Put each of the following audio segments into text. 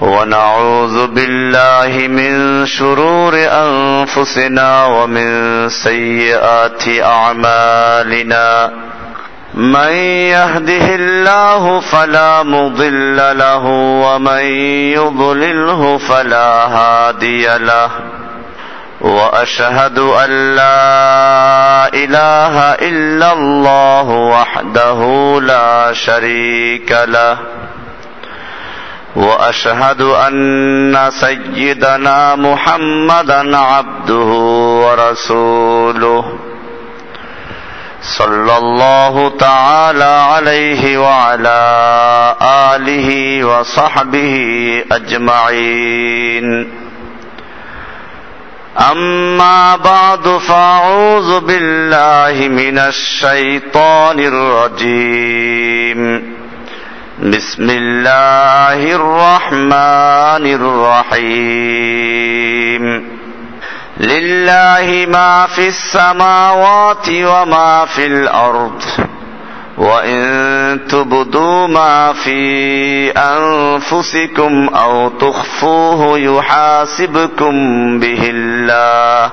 ونعوذ بالله من شرور أنفسنا ومن سيئات أعمالنا. من يهده الله فلا مضل له ومن يضلله فلا هادي له. وأشهد أن لا إله إلا الله وحده لا شريك له. وأشهد أن سيدنا محمدا عبده ورسوله صلى الله تعالى عليه وعلى آله وصحبه أجمعين. أما بعد فأعوذ بالله من الشيطان الرجيم. بسم الله الرحمن الرحيم. لله ما في السماوات وما في الأرض وإن تبدوا ما في أنفسكم أو تخفوه يحاسبكم به الله.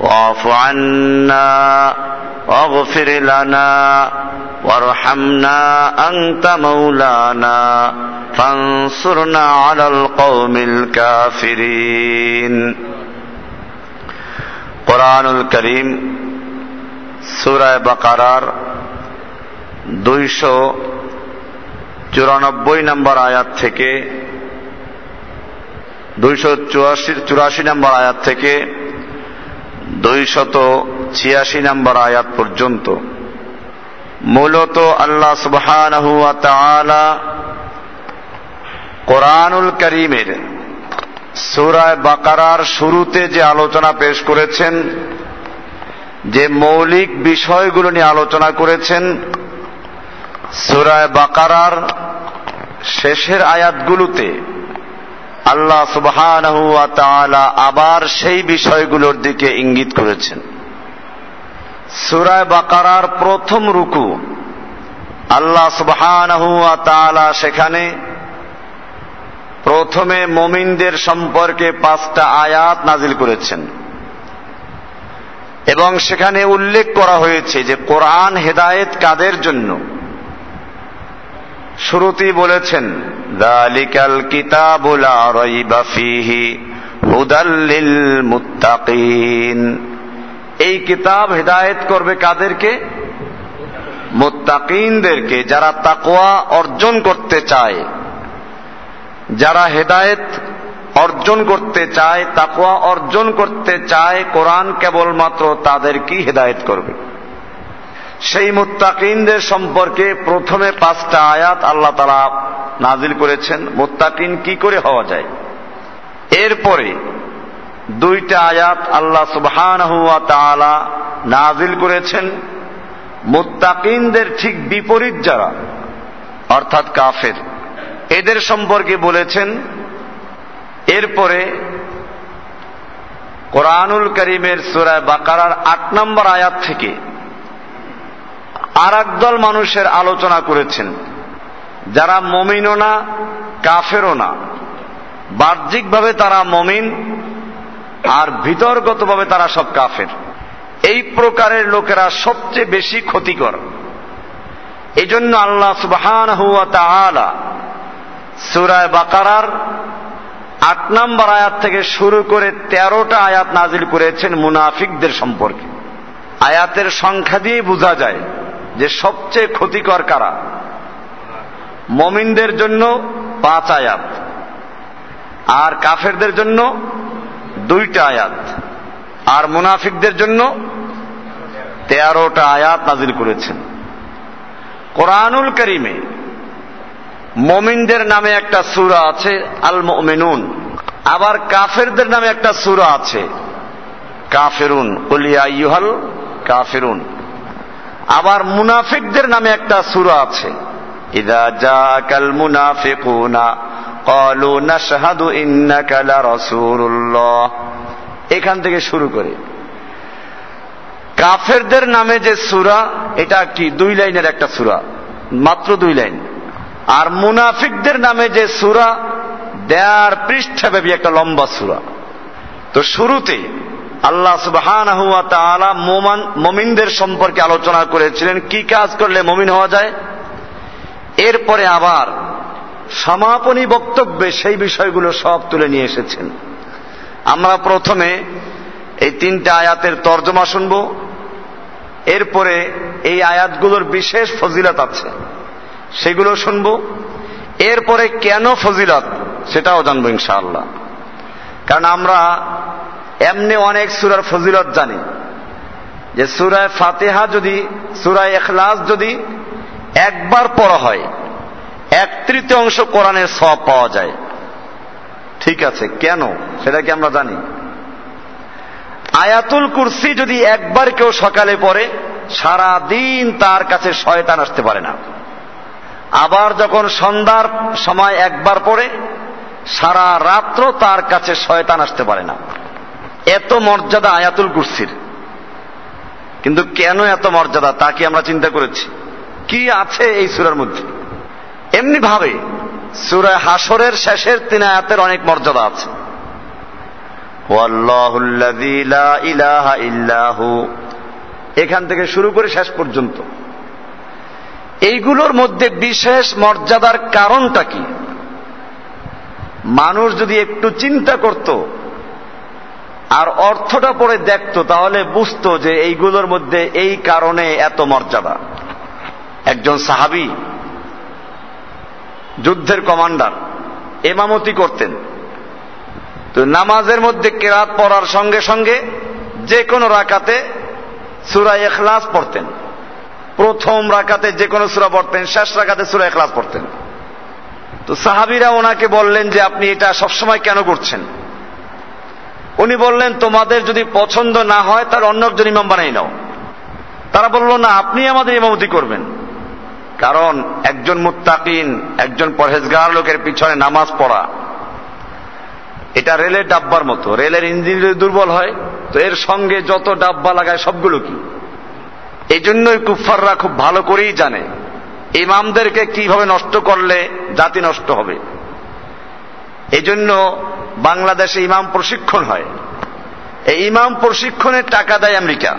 واعف عنا واغفر لنا وارحمنا انت مولانا فانصرنا على القوم الكافرين কোরআনুল করিম সুরায় বাকারার দুইশো চুরানব্বই নম্বর আয়াত থেকে দুইশো চুরাশি চুরাশি নম্বর আয়াত থেকে দুইশত ছিয়াশি নম্বর আয়াত পর্যন্ত। মূলত আল্লাহ সুবহানাহু তাআলা কোরআনুল করিমের সুরায় বাকারার শুরুতে যে আলোচনা পেশ করেছেন, যে মৌলিক বিষয়গুলো নিয়ে আলোচনা করেছেন, সুরায় বাকারার শেষের আয়াতগুলোতে আল্লাহ সুবহানাহু ওয়া আবার সেই বিষয়গুলোর দিকে ইঙ্গিত করেছেন। সুরায় বাকারার প্রথম রুকু, আল্লাহ সুবহানাহু ওয়া সেখানে প্রথমে মমিনদের সম্পর্কে পাঁচটা আয়াত নাজিল করেছেন। এবং সেখানে উল্লেখ করা হয়েছে যে কোরআন হেদায়েত কাদের জন্য? শুরুতেই বলেছেন দালিকাল কিতাবুল রাইবা ফিহি হুদাল্লিল মুত্তাকিন এই কিতাব হেদায়েত করবে কাদেরকে? মুত্তাকিনদেরকে, যারা তাকোয়া অর্জন করতে চায়। যারা হেদায়েত অর্জন করতে চায় তাকোয়া অর্জন করতে চায়, কোরআন কেবলমাত্র তাদেরকেই হেদায়েত করবে। সেই মুত্তাকিনদের সম্পর্কে প্রথমে পাঁচটা আয়াত আল্লাহ তালা নাজিল করেছেন, মোত্তাকিন কি করে হওয়া যায়? এরপরে দুইটা আয়াত আল্লাহ সুবহান নাজিল করেছেন, মোত্তাকিনদের ঠিক বিপরীত যারা, অর্থাৎ কাফের, এদের সম্পর্কে বলেছেন, এরপরে কোরআনুল করিমের সুরায় বাকারার আট নম্বর আয়াত থেকে আর দল মানুষের আলোচনা করেছেন। যারা মমিনও না, কাফেরও না। বাহ্যিকভাবে তারা মমিন, আর ভিতরগতভাবে তারা সব কাফের। এই প্রকারের লোকেরা সবচেয়ে বেশি ক্ষতিকর। এই জন্য আল্লাহ সুবহান হুয়া তাআলা সুরায় বাকারার আট নম্বর আয়াত থেকে শুরু করে তেরোটা আয়াত নাজিল করেছেন মুনাফিকদের সম্পর্কে। আয়াতের সংখ্যা দিয়ে বোঝা যায় যে সবচেয়ে ক্ষতিকর কারা। মমিনদের জন্য পাঁচ আয়াত। আর কাফেরদের জন্য দুইটা আয়াত। আর মুনাফিকদের জন্য তেরোটা আয়াত নাজিল করেছেন। কোরআনুল করিমে মমিনদের নামে একটা সুরা আছে আল মমিনুন আবার কাফেরদের নামে একটা সুরা আছে, কাফেরুন। কলিয়া ইউহাল কাফেরুন। আবার মুনাফিকদের নামে একটা সুরা আছে ইদা জাকাল মুনাফিকুনা قالوا نشهد إنك لرسول الله এখান থেকে শুরু করে কাফেরদের নামে যে সুরা এটা কি দুই লাইনের একটা সুরা মাত্র দুই লাইন আর মুনাফিকদের নামে যে সুরা দেয়ার পৃষ্ঠাব্যাপী একটা লম্বা সুরা তো শুরুতে আল্লাহ সুবহান মমিনদের সম্পর্কে আলোচনা করেছিলেন কি কাজ করলে মমিন হওয়া যায় এরপরে আবার সমাপনী বক্তব্যে সেই বিষয়গুলো সব তুলে নিয়ে এসেছেন। আমরা প্রথমে এই তিনটা আয়াতের তর্জমা শুনব। এরপরে এই আয়াতগুলোর বিশেষ ফজিলত আছে, সেগুলো শুনব। এরপরে কেন ফজিলত সেটাও জানব ইনশাআল্লাহ। কারণ আমরা এমনি অনেক সুরার ফজিলত জানি। যে সুরায় ফাতেহা যদি, সুরায় এখলাস যদি একবার পড়া হয়, এক তৃতীয় অংশ কোরআনের সব পাওয়া যায়। ঠিক আছে, কেন? সেটা কি আমরা জানি? আয়াতুল কুরসি যদি একবার কেউ সকালে পড়ে সারা দিন তার কাছে শয়তান আসতে পারে না। আবার যখন সন্ধ্যার সময় একবার পড়ে, সারা রাত্র তার কাছে শয়তান আসতে পারে না। এত মর্যাদা আয়াতুল কুরসির। কিন্তু কেন এত মর্যাদা, তা কি আমরা চিন্তা করেছি? কি আছে এই সুরার মধ্যে? এমনি ভাবে সুরায় হাসরের শেষের তিন আয়াতের অনেক মর্যাদা আছে। এখান থেকে শুরু করে শেষ পর্যন্ত। এইগুলোর মধ্যে বিশেষ মর্যাদার কারণটা কি? মানুষ যদি একটু চিন্তা করত আর অর্থটা পড়ে দেখত, তাহলে বুঝতো যে এইগুলোর মধ্যে এই কারণে এত মর্যাদা। একজন সাহাবি, যুদ্ধের কমান্ডার, এমামতি করতেন। তো নামাজের মধ্যে কেরাত পড়ার সঙ্গে সঙ্গে যে কোনো রাকাতে সুরা এখলাস পড়তেন। প্রথম রাকাতে যে কোনো সুরা পড়তেন, শেষ রাকাতে সুরা এখলাস পড়তেন। তো সাহাবিরা ওনাকে বললেন যে, আপনি এটা সবসময় কেন করছেন? উনি বললেন, তোমাদের যদি পছন্দ না হয় তার অন্য একজন ইমাম বানাই নাও। তারা বলল, না, আপনি আমাদের ইমামতি করবেন। কারণ একজন মুত্তাকিন, একজন পরহেজগার লোকের পিছনে নামাজ পড়া, এটা রেলের ডাব্বার মতো। রেলের ইঞ্জিন যদি দুর্বল হয়, তো এর সঙ্গে যত ডাব্বা লাগায় সবগুলো কি? এই জন্যই কুফাররা খুব ভালো করেই জানে, ইমামদেরকে কীভাবে নষ্ট করলে জাতি নষ্ট হবে। এই জন্য বাংলাদেশে ইমাম প্রশিক্ষণ হয়। এই ইমাম প্রশিক্ষণের টাকা দেয় আমেরিকা।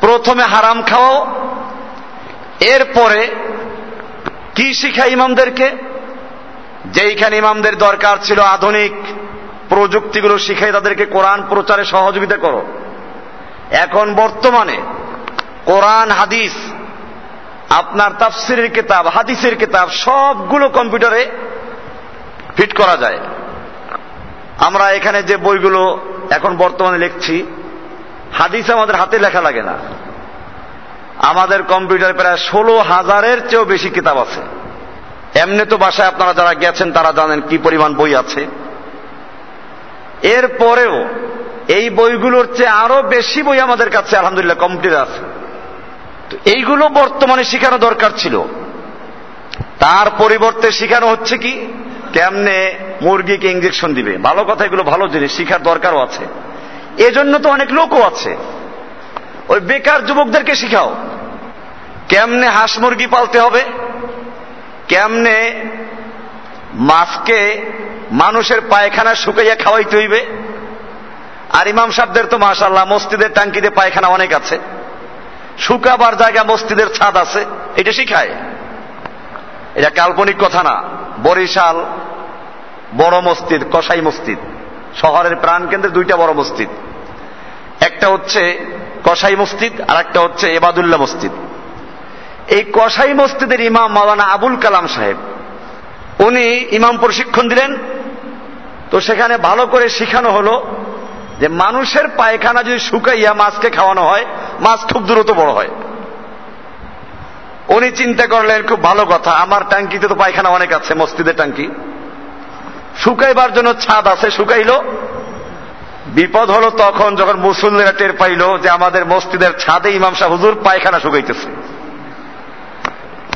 প্রথমে হারাম খাওয়াও এরপরে কি শিখায় ইমামদেরকে? যেইখানে ইমামদের দরকার ছিল আধুনিক প্রযুক্তিগুলো শিখাই তাদেরকে কোরআন প্রচারে সহযোগিতা করো। এখন বর্তমানে কোরআন, হাদিস, আপনার তাফসিরের কিতাব, হাদিসের কিতাব সবগুলো কম্পিউটারে ফিট করা যায়। আমরা এখানে যে বইগুলো এখন বর্তমানে লিখছি, হাদিস আমাদের হাতে লেখা লাগে না। আমাদের কম্পিউটার প্রায় ষোলো হাজারের চেয়েও বেশি কিতাব আছে। এমনি তো বাসায় আপনারা যারা গেছেন, তারা জানেন কি পরিমাণ বই আছে। এরপরেও এই বইগুলোর চেয়ে আরও বেশি বই আমাদের কাছে, আলহামদুলিল্লাহ, কম্পিউটার আছে। তো এইগুলো বর্তমানে শেখানো দরকার ছিল। তার পরিবর্তে শেখানো হচ্ছে কি, কেমনে মুরগিকে ইঞ্জেকশন দিবে। ভালো কথা, এগুলো ভালো জিনিস, শিখার দরকারও আছে। এজন্য তো অনেক লোকও আছে। ওই বেকার যুবকদেরকে শিখাও। কেমনে হাঁস মুরগি পালতে হবে? কেমনে মাছকে মানুষের পায়খানা শুকাইয়া খাওয়াইতে হইবে? আর ইমাম সাহেবদের তো মাশাল্লাহ মসজিদের টাঙ্কিতে পায়খানা অনেক আছে। শুকাবার জায়গা মসজিদের ছাদ আছে, এটা শিখায়। এটা কাল্পনিক কথা না। বরিশাল বড় মসজিদ, কসাই মসজিদ। শহরের প্রাণ কেন্দ্রে দুইটা বড় মসজিদ। একটা হচ্ছে কসাই মসজিদ আর একটা হচ্ছে এবাদুল্লাহ মসজিদ। এই কসাই মসজিদের ইমাম মাওলানা আবুল কালাম সাহেব, উনি ইমাম প্রশিক্ষণ দিলেন। তো সেখানে ভালো করে শিখানো হলো যে মানুষের পায়খানা যদি শুকাইয়া মাছকে খাওয়ানো হয়, মাছ খুব দ্রুত বড় হয়। উনি চিন্তা করলেন, খুব ভালো কথা, আমার ট্যাঙ্কিতে তো পায়খানা অনেক আছে, মসজিদের ট্যাঙ্কি। শুকাইবার জন্য ছাদ আছে, শুকাইলো। বিপদ হলো তখন যখন মুসল্লিরা টের পাইল যে আমাদের মসজিদের ছাদে ইমাম সাহেব হুজুর পায়খানা শুকাইতেছে।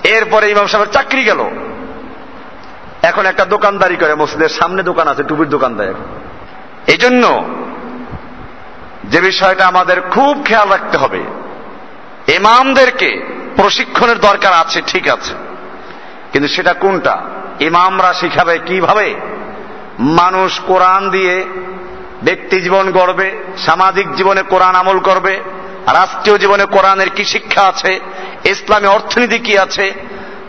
এরপরে ইমাম সাহেবের চাকরি গেল। এখন একটা দোকানদারি করে, মসজিদের সামনে দোকান আছে, টুপির দোকানদার। এই জন্য যে বিষয়টা আমাদের খুব খেয়াল রাখতে হবে, ইমামদেরকে প্রশিক্ষণের দরকার আছে, ঠিক আছে। কিন্তু সেটা কোনটা? ইমামরা শিখাবে কীভাবে? মানুষ কোরআন দিয়ে ব্যক্তি জীবন গড়বে, সামাজিক জীবনে কোরআন আমল করবে, রাষ্ট্রীয় জীবনে কোরআনের কি শিক্ষা আছে, ইসলামী অর্থনীতি কি আছে,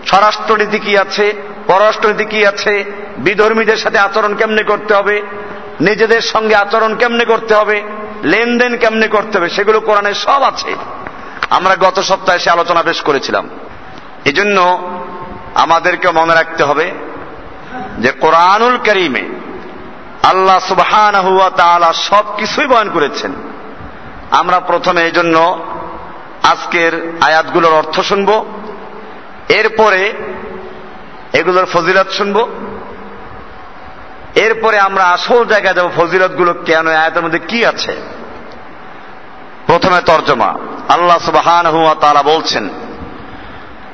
স্বরাষ্ট্রনীতি কি আছে, পররাষ্ট্রনীতি কি আছে, বিধর্মীদের সাথে আচরণ কেমনে করতে হবে, নিজেদের সঙ্গে আচরণ কেমনে করতে হবে, লেনদেন কেমনে করতে হবে, সেগুলো কোরআনের সব আছে। আমরা গত সপ্তাহে সে আলোচনা পেশ করেছিলাম। এজন্য আমাদেরকে মনে রাখতে হবে যে কোরআনুল করিমে আল্লাহ সুবহান সব কিছুই বয়ন করেছেন। আমরা প্রথমে এই জন্য আজকের আয়াতগুলোর অর্থ শুনব, এরপরে এগুলোর ফজিলত শুনব, এরপরে আমরা আসল জায়গায় যাব ফজিলতগুলো কেন আয়াতের মধ্যে কি আছে। প্রথমে তর্জমা। আল্লাহ সুবহান হুয়া তাআলা বলছেন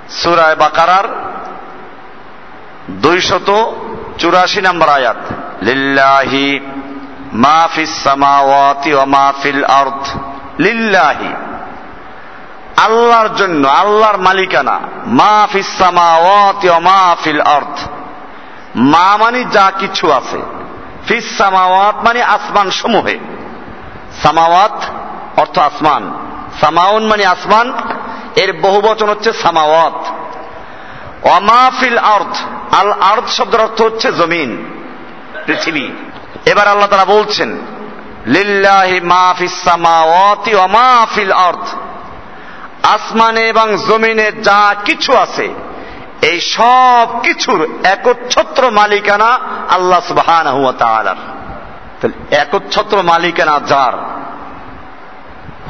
সুরায় বাকারার দুইশত চুরাশি নম্বর আয়াত। লিল্লাহি মা ফিস সামাওয়াতি ওয়া মা ফিল লিল্লাহি। আল্লাহর জন্য, আল্লাহর মালিকানা, মা ফিস সামাওয়াতি ওয়া মা ফিল মা মানে যা কিছু আছে। ফিস সামাওয়াত মানে আসমান সমূহে। সামাওয়াত অর্থ আসমান। সামাউন মানে আসমান। এর বহু বচন হচ্ছে সামাওয়াত। অমাফিল আর্থ আল আর্থ শব্দের অর্থ হচ্ছে জমিন। পৃথিবী। এবার আল্লাহ তারা বলছেন, লিল্লাহি আসমানে এবং জমিনে যা কিছু আছে, এই সব কিছুর একচ্ছত্র মালিকানা আল্লাহ তাহলে একচ্ছত্র মালিকানা যার?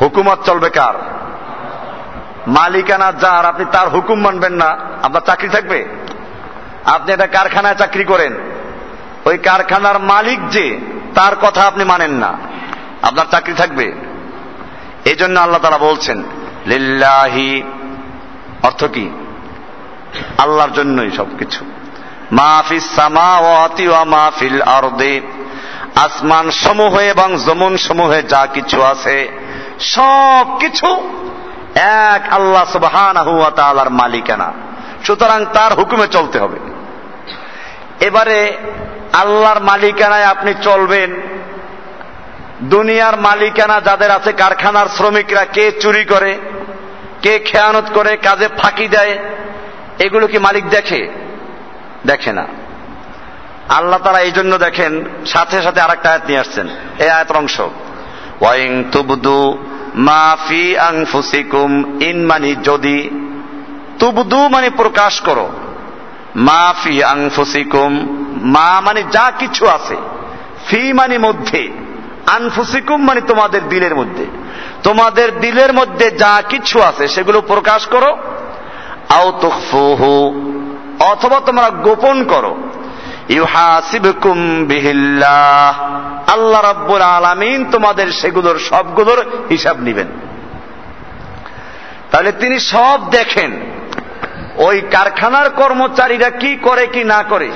হুকুমত চলবে কার? মালিকানা যার, আপনি তার হুকুম মানবেন না। আপনার চাকরি থাকবে? আপনি একটা কারখানায় চাকরি করেন ওই কারখানার মালিক যে, তার কথা আপনি মানেন না। আপনার চাকরি থাকবে। এই জন্য আল্লাহ তারা বলছেন, লিল্লাহি অর্থ কি? আল্লাহর জন্যই সবকিছু। মাহফিস ওয়া মাহফিল আসমান সমূহে এবং জমন সমূহে যা কিছু আছে সব কিছু এক আল্লাহ সুবহান মালিকানা। সুতরাং তার হুকুমে চলতে হবে। এবারে আল্লাহর মালিকানায় আপনি চলবেন। দুনিয়ার মালিকানা যাদের আছে, কারখানার শ্রমিকরা কে চুরি করে, কে খেয়ানত করে, কাজে ফাঁকি দেয়, এগুলো কি মালিক দেখে? দেখে না। আল্লাহ তারা এই জন্য দেখেন, সাথে সাথে আরেকটা আয়াত নিয়ে আসছেন। এই আয়াতের অংশ ওয়াইং তুবদু মাফি আংফুসিকুম ইন মানি যদি তুবদু মানে প্রকাশ করো মাফি আংফুসিকুম মা মানে যা কিছু আছে, ফি মানে মধ্যে, আনফুসিকুম মানে তোমাদের দিলের মধ্যে। তোমাদের দিলের মধ্যে যা কিছু আছে, সেগুলো প্রকাশ করো, আও তুখফুহু, অথবা তোমরা গোপন করো। বিহিল্লাহ, আল্লাহ রাব্বুল আলামিন তোমাদের সেগুলোর সবগুলোর হিসাব নিবেন। তাহলে তিনি সব দেখেন, ওই কারখানার কর্মচারীরা কি করে কি না করে।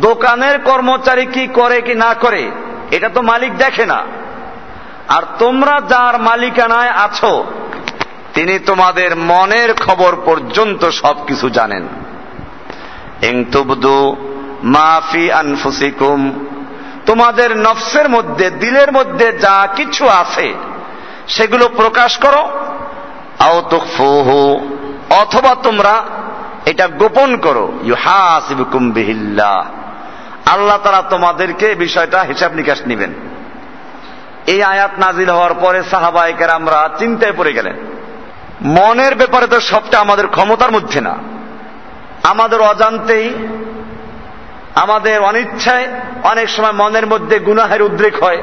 দোকানের কর্মচারী কি করে কি না করে, এটা তো মালিক দেখে না। আর তোমরা যার মালিকানায় আছো, তিনি তোমাদের মনের খবর পর্যন্ত সবকিছু জানেন। মাফি আনফুসিকুম, তোমাদের নফসের মধ্যে, দিলের মধ্যে যা কিছু আছে, সেগুলো প্রকাশ করো। অথবা তোমরা এটা গোপন করো। ইউ ইউহাসিবুকুম বিহিল্লাহ। আল্লাহ তারা তোমাদেরকে বিষয়টা হিসাব নিকাশ নিবেন। এই আয়াত নাজিল হওয়ার পরে সাহাবাহিকের আমরা চিন্তায় পড়ে গেলেন। মনের ব্যাপারে তো সবটা আমাদের ক্ষমতার মধ্যে না। আমাদের অজান্তেই, আমাদের অনিচ্ছায় অনেক সময় মনের মধ্যে গুনাহের উদ্রেক হয়।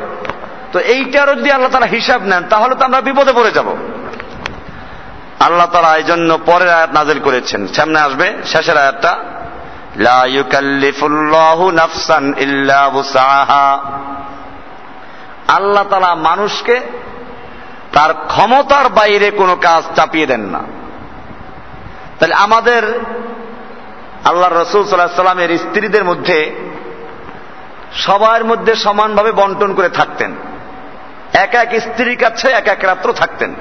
তো এইটারও যদি আল্লাহ তারা হিসাব নেন, তাহলে তো আমরা বিপদে পড়ে যাব। আল্লাহ তারা এই জন্য পরের আয়াত নাজিল করেছেন। সামনে আসবে, শেষের আয়াতটা। লা ইউকাল্লিফুল্লাহু নাফসান ইল্লা বুসাহা আল্লাহ তালা মানুষকে তার ক্ষমতার বাইরে কোনো কাজ চাপিয়ে দেন না। তাহলে আমাদের আল্লাহ রসুল সাল্লাহ সাল্লামের স্ত্রীদের মধ্যে সবার মধ্যে সমানভাবে বন্টন করে থাকতেন। এক এক স্ত্রীর কাছে এক এক রাত্র থাকতেন।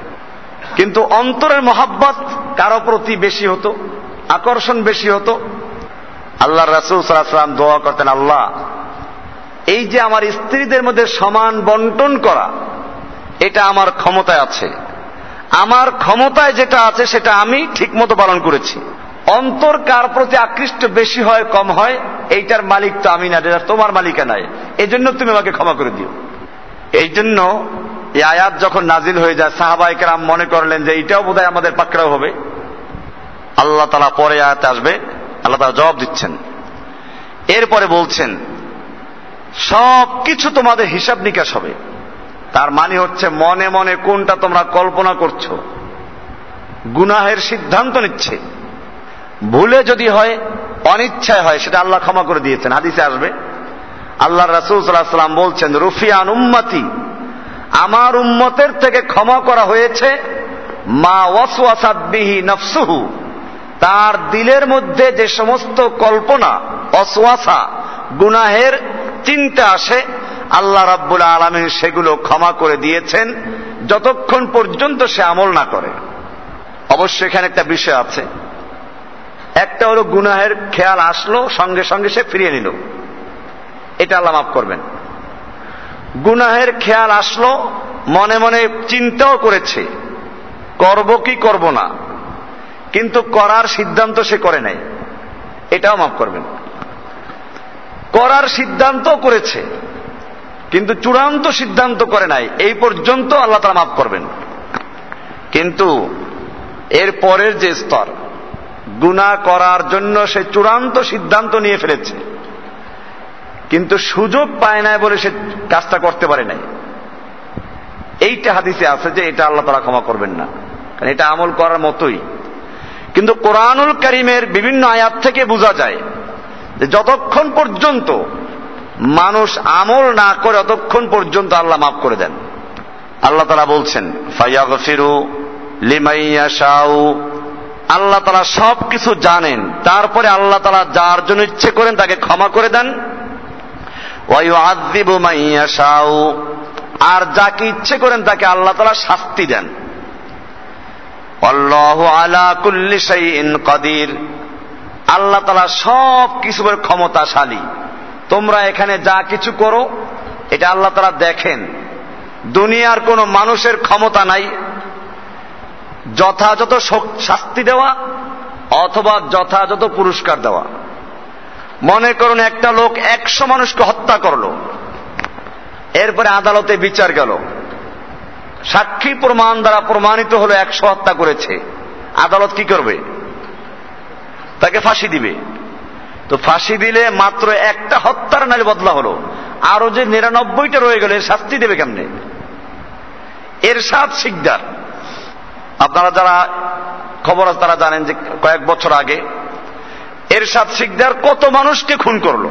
কিন্তু অন্তরের মহাব্বত কারও প্রতি বেশি হতো, আকর্ষণ বেশি হতো আল্লাহ রসুল সাল্লাম দোয়া করতেন, আল্লাহ, এই যে আমার স্ত্রীদের মধ্যে সমান বন্টন করা, এটা আমার ক্ষমতায় আছে। আমার ক্ষমতায় যেটা আছে সেটা আমি ঠিকমতো পালন করেছি। অন্তর কার প্রতি আকৃষ্ট বেশি হয়, কম হয়, এইটার মালিক তো আমি না যেটা তোমার মালিকা নাই। এই জন্য তুমি আমাকে ক্ষমা করে দিও। এই জন্য এই আয়াত যখন নাজিল হয়ে যায় সাহাবাইকেরাম মনে করলেন যে এইটাও বোধহয় আমাদের পাকড়াও হবে। আল্লাহ তালা পরে আয়াতে আসবে আল্লাহ তালা জবাব দিচ্ছেন। এরপরে বলছেন সব কিছু তোমাদের হিসাব নিকাশ হবে। তার মানে হচ্ছে মনে মনে কোনটা তোমরা কল্পনা করছ, গুনাহের সিদ্ধান্ত নিচ্ছে। ভুলে যদি হয়, অনিচ্ছায় হয়, সেটা আল্লাহ ক্ষমা করে দিয়েছেন। হাদিসে আসবে, আল্লাহ রাসুল সাল্লাহ সাল্লাম বলছেন, রুফিয়ান উম্মতি, আমার উম্মতের থেকে ক্ষমা করা হয়েছে মা ওয়াসওয়াসাবিহি নফসুহু। তার দিলের মধ্যে যে সমস্ত কল্পনা অসওয়াসা গুনাহের চিন্তা আসে, আল্লাহ রাব্বুল আলমিন সেগুলো ক্ষমা করে দিয়েছেন, যতক্ষণ পর্যন্ত সে আমল না করে। অবশ্য এখানে একটা বিষয় আছে। একটা হলো গুনাহের খেয়াল আসলো, সঙ্গে সঙ্গে সে ফিরিয়ে নিল। এটা আল্লাহ মাফ করবেন। গুনাহের খেয়াল আসলো, মনে মনে চিন্তাও করেছে, করব কি করব না। কিন্তু করার সিদ্ধান্ত সে করে নাই। এটাও মাফ করবেন। করার সিদ্ধান্ত করেছে, কিন্তু চূড়ান্ত সিদ্ধান্ত করে নাই। এই পর্যন্ত আল্লাহ তারা মাফ করবেন। কিন্তু এর পরের যে স্তর গুণা করার জন্য সে চূড়ান্ত সিদ্ধান্ত নিয়ে ফেলেছে। কিন্তু সুযোগ পায় নাই বলে সে কাজটা করতে পারে নাই। এইটা হাদিসে আছে যে এটা আল্লাহ তারা ক্ষমা করবেন না। কারণ এটা আমল করার মতোই। কিন্তু কোরআনুল করিমের বিভিন্ন আয়াত থেকে বোঝা যায় যে যতক্ষণ পর্যন্ত মানুষ আমল না করে, ততক্ষণ পর্যন্ত আল্লাহ মাফ করে দেন। আল্লাহ তারা বলছেন ফাইয়াগফিরু লিমাইয়া শাউ আল্লাহ তারা সব কিছু জানেন, তারপরে আল্লাহ তারা যার জন্য ইচ্ছে করেন তাকে ক্ষমা করে দেন। আর যাকে ইচ্ছে করেন তাকে আল্লাহ তারা শাস্তি দেন আল্লাহু আলা কুল্লি শাইইন আল্লাহ তালা সব কিছুর ক্ষমতাশালী। তোমরা এখানে যা কিছু করো, এটা আল্লাহ তালা দেখেন। দুনিয়ার কোনো মানুষের ক্ষমতা নাই। যথাযথ শাস্তি দেওয়া অথবা যথাযথ পুরস্কার দেওয়া। মনে করুন একটা লোক একশো মানুষকে হত্যা করল। এরপরে আদালতে বিচার গেল। সাক্ষী প্রমাণ দ্বারা প্রমাণিত হলো একশো হত্যা করেছে। আদালত কি করবে? তাকে ফাঁসি দিবে। তো ফাঁসি দিলে মাত্র একটা হত্যার নারী বদলা হলো। আরও যে নিরানব্বইটা রয়ে গেলে শাস্তি দেবে কেমনে? এরশাদ শিকদার। আপনারা যারা খবর আছে তারা জানেন যে কয়েক বছর আগে এরশাদ শিকদার কত মানুষকে খুন করল।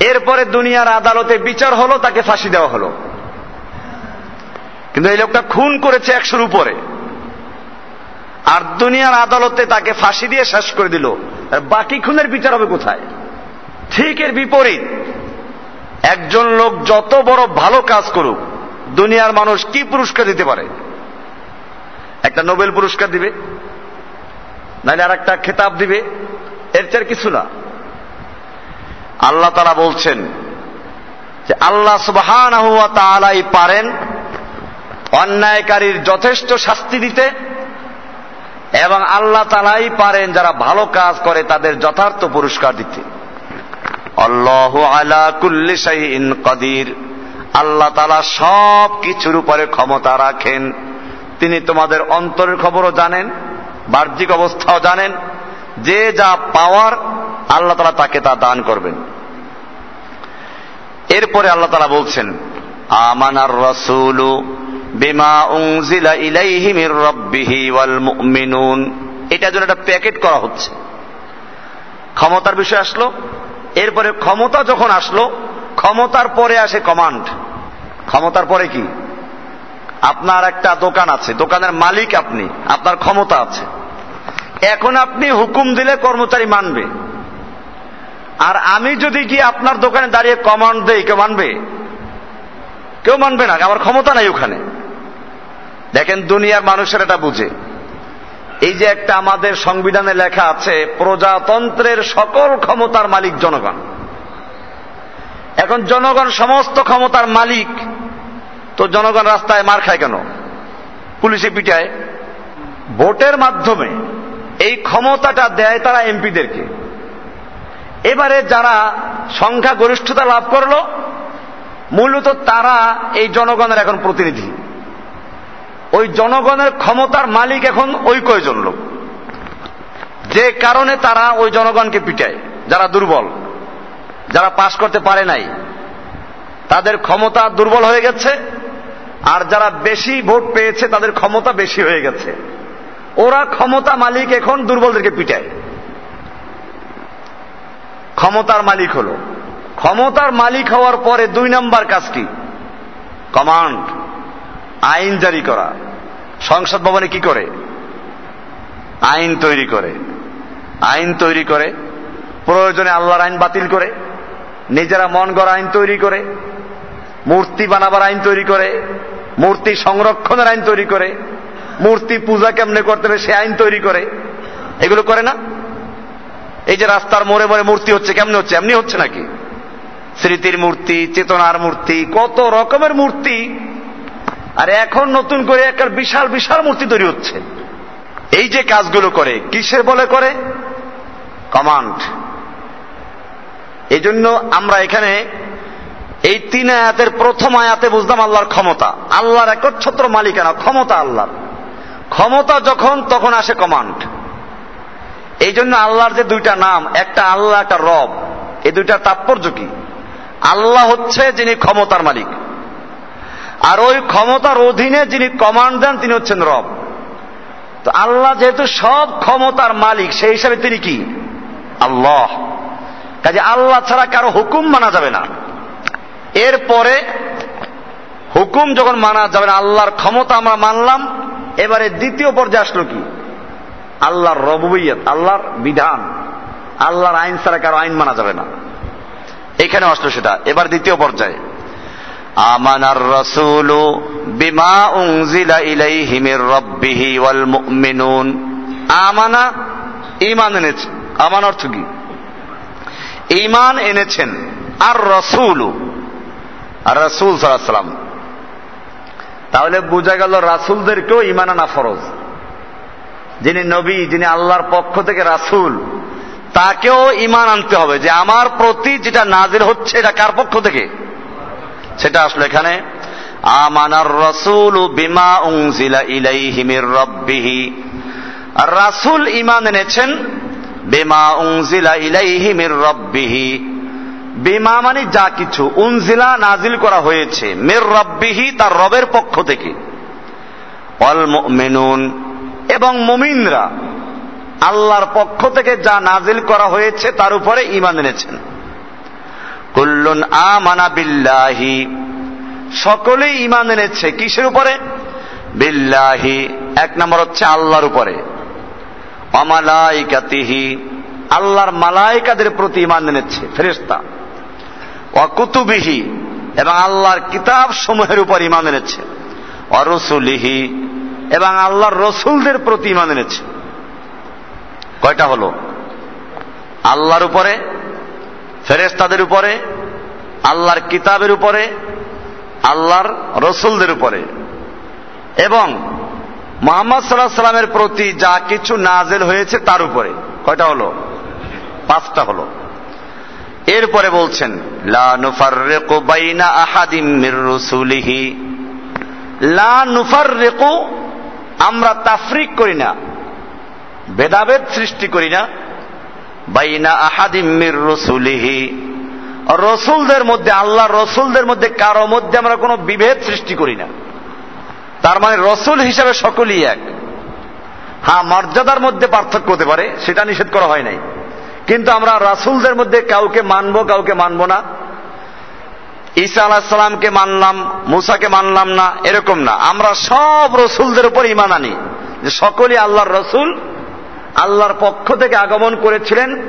এরপরে দুনিয়ার আদালতে বিচার হলো, তাকে ফাঁসি দেওয়া হলো। কিন্তু এই লোকটা খুন করেছে একশোর উপরে। আর দুনিয়ার আদালতে তাকে ফাঁসি দিয়ে শেষ করে দিল। আর বাকি খুনের বিচার হবে কোথায়? ঠিক এর বিপরীত। একজন লোক যত বড় ভালো কাজ করুক, দুনিয়ার মানুষ কি পুরস্কার দিতে পারে? একটা নোবেল পুরস্কার দিবে, নাহলে আর একটা খেতাব দিবে, এর চেয়ে কিছু না। আল্লাহ তারা বলছেন যে আল্লাহ সুবহান পারেন অন্যায়কারীর যথেষ্ট শাস্তি দিতে এবং আল্লাহ তালাই পারেন যারা ভালো কাজ করে তাদের যথার্থ পুরস্কার দিতে। আল্লাহ আলা কুল্লি শাহিন কদির। আল্লাহ তালা সব কিছুর উপরে ক্ষমতা রাখেন। তিনি তোমাদের অন্তরের খবরও জানেন, বাহ্যিক অবস্থাও জানেন। যে যা পাওয়ার আল্লাহ তালা তাকে তা দান করবেন। এরপরে আল্লাহ তালা বলছেন, আমানার রসুলু বিমা উংজিলা ইলাইহি রাব্বিহি ওয়াল মুমিনুন। এটা জন্য একটা প্যাকেট করা হচ্ছে। ক্ষমতার বিষয় আসলো, এরপরে ক্ষমতা যখন আসলো, ক্ষমতার পরে আসে কমান্ড ক্ষমতার পরে কি? আপনার একটা দোকান আছে, দোকানের মালিক আপনি, আপনার ক্ষমতা আছে। এখন আপনি হুকুম দিলে কর্মচারী মানবে। আর আমি যদি গিয়ে আপনার দোকানে দাঁড়িয়ে কমান্ড দেই, কেউ মানবে? কেউ মানবে না আমার ক্ষমতা নাই ওখানে। দেখেন দুনিয়ার মানুষের এটা বুঝে। এই যে একটা আমাদের সংবিধানে লেখা আছে, প্রজাতন্ত্রের সকল ক্ষমতার মালিক জনগণ। এখন জনগণ সমস্ত ক্ষমতার মালিক, তো জনগণ রাস্তায় মার খায় কেন? পুলিশে পিটায়। ভোটের মাধ্যমে এই ক্ষমতাটা দেয় তারা এমপিদেরকে। এবারে যারা সংখ্যা গরিষ্ঠতা লাভ করল, মূলত তারা এই জনগণের এখন প্রতিনিধি। ওই জনগণের ক্ষমতার মালিক এখন ওই কয়জন লোক? যে কারণে তারা ওই জনগণকে পিটায়, যারা দুর্বল, যারা পাশ করতে পারে নাই। তাদের ক্ষমতা দুর্বল হয়ে গেছে, আর যারা বেশি ভোট পেয়েছে, তাদের ক্ষমতা বেশি হয়ে গেছে। ওরা ক্ষমতা মালিক এখন দুর্বলদেরকে পিটায়। ক্ষমতার মালিক হলো। ক্ষমতার মালিক হওয়ার পরে দুই নম্বর কাজ কি? কমান্ড। আইন জারি করা। সংসদ ভবনে কি করে? আইন তৈরি করে। আইন তৈরি করে, প্রয়োজনে আল্লাহর আইন বাতিল করে, নিজেরা মন গড়া আইন তৈরি করে, মূর্তি বানাবার আইন তৈরি করে, মূর্তি সংরক্ষণের আইন তৈরি করে, মূর্তি পূজা কেমনে করতে হবে সে আইন তৈরি করে। এগুলো করে না? এই যে রাস্তার মোড়ে মোড়ে মূর্তি হচ্ছে, কেমনে হচ্ছে? এমনি হচ্ছে নাকি? স্মৃতির মূর্তি, চেতনার মূর্তি, কত রকমের মূর্তি আর এখন নতুন করে একটা বিশাল বিশাল মূর্তি তৈরি হচ্ছে। এই যে কাজগুলো করে, কিসের বলে করে? কমান্ড। এই জন্য আমরা এখানে এই তিন আয়াতের প্রথম আয়াতে বুঝলাম আল্লাহর ক্ষমতা। আল্লাহর একচ্ছত্র মালিকানা, ক্ষমতা আল্লাহর। ক্ষমতা যখন, তখন আসে কমান্ড। এই জন্য আল্লাহর যে দুইটা নাম, একটা আল্লাহ, একটা রব এই দুইটার তাৎপর্য কি? আল্লাহ হচ্ছে যিনি ক্ষমতার মালিক। আর ওই ক্ষমতার অধীনে যিনি কমান্ড দেন, তিনি হচ্ছেন রব। তো আল্লাহ যেহেতু সব ক্ষমতার মালিক, সেই হিসাবে তিনি কি? আল্লাহ। কাজে আল্লাহ ছাড়া কারও হুকুম মানা যাবে না। এরপরে হুকুম যখন মানা যাবে না, আল্লাহর ক্ষমতা আমরা মানলাম, এবারে দ্বিতীয় পর্যায়ে আসলো কি? আল্লাহর রবুইয়ত আল্লাহর বিধান, আল্লাহর আইন ছাড়া কারও আইন মানা যাবে না। এখানে আসলো সেটা। এবার দ্বিতীয় পর্যায়ে। আমানার রসুল বিমা উংজিলা ইলাইহি মির রাব্বিহি ওয়াল মুমিনুন। আমানা, ঈমান এনেছে। আমান অর্থ কি? ঈমান এনেছেন। আর রসুল আর রসুল সাল্লাম তাহলে বোঝা গেল রাসুলদেরকেও ইমান আনা ফরজ। যিনি নবী, যিনি আল্লাহর পক্ষ থেকে রাসুল, তাকেও ইমান আনতে হবে যে আমার প্রতি যেটা নাজির হচ্ছে এটা কার পক্ষ থেকে? সেটা আসলো এখানে, আমানার রসুল বিমা উংজিলা ইলাইহি মির রাব্বিহি। রাসুল ইমান এনেছেন, বিমা উংজিলা ইলাইহি মির রাব্বিহি। বিমা মানে যা কিছু, উনজিলা নাজিল করা হয়েছে মের রব্বিহি তার রবের পক্ষ থেকে। অল মেনুন এবং মুমিনরা আল্লাহর পক্ষ থেকে যা নাজিল করা হয়েছে তার উপরে ইমান এনেছেন। কুল্লুন আমানা বিল্লাহি। সকলেই ইমান এনেছে কিসের উপরে? বিল্লাহি, এক নম্বর হচ্ছে আল্লাহর উপরে। অমালাইকাতিহি, আল্লাহর মালাইকাদের প্রতি ইমান এনেছে ফেরেস্তা অকুতুবিহি এবং আল্লাহর কিতাব সমূহের উপর ইমান এনেছে। অরসুলিহি এবং আল্লাহর রসুলদের প্রতি ইমান এনেছে। কয়টা হলো? আল্লাহর উপরে ফেরেস্তাদের উপরে, আল্লাহর কিতাবের উপরে, আল্লাহর রসুলদের উপরে। এবং মোহাম্মদ সাল্লাহ সাল্লামের প্রতি যা কিছু নাজেল হয়েছে তার উপরে। কয়টা হলো? পাঁচটা হলো। এরপরে বলছেন, লা আহাদিম মির লা আমরা তাফরিক করি না, ভেদাভেদ সৃষ্টি করি না। বাইনা আহাদিম মির রসুলিহি। রসুলদের মধ্যে, আল্লাহ রসুলদের মধ্যে কারও মধ্যে আমরা কোনো বিভেদ সৃষ্টি করি না। তার মানে রসুল হিসাবে সকলেই এক। হ্যাঁ মর্যাদার মধ্যে পার্থক্য হতে পারে, সেটা নিষেধ করা হয় নাই। কিন্তু আমরা রাসুলদের মধ্যে কাউকে মানবো, কাউকে মানব না। ঈসা আলাহিসাল্লামকে মানলাম, মুসাকে মানলাম না, এরকম না। আমরা সব রসুলদের উপর ইমান আনি। যে সকলেই আল্লাহর রসুল আল্লাহর পক্ষ থেকে আগমন করেছিলেন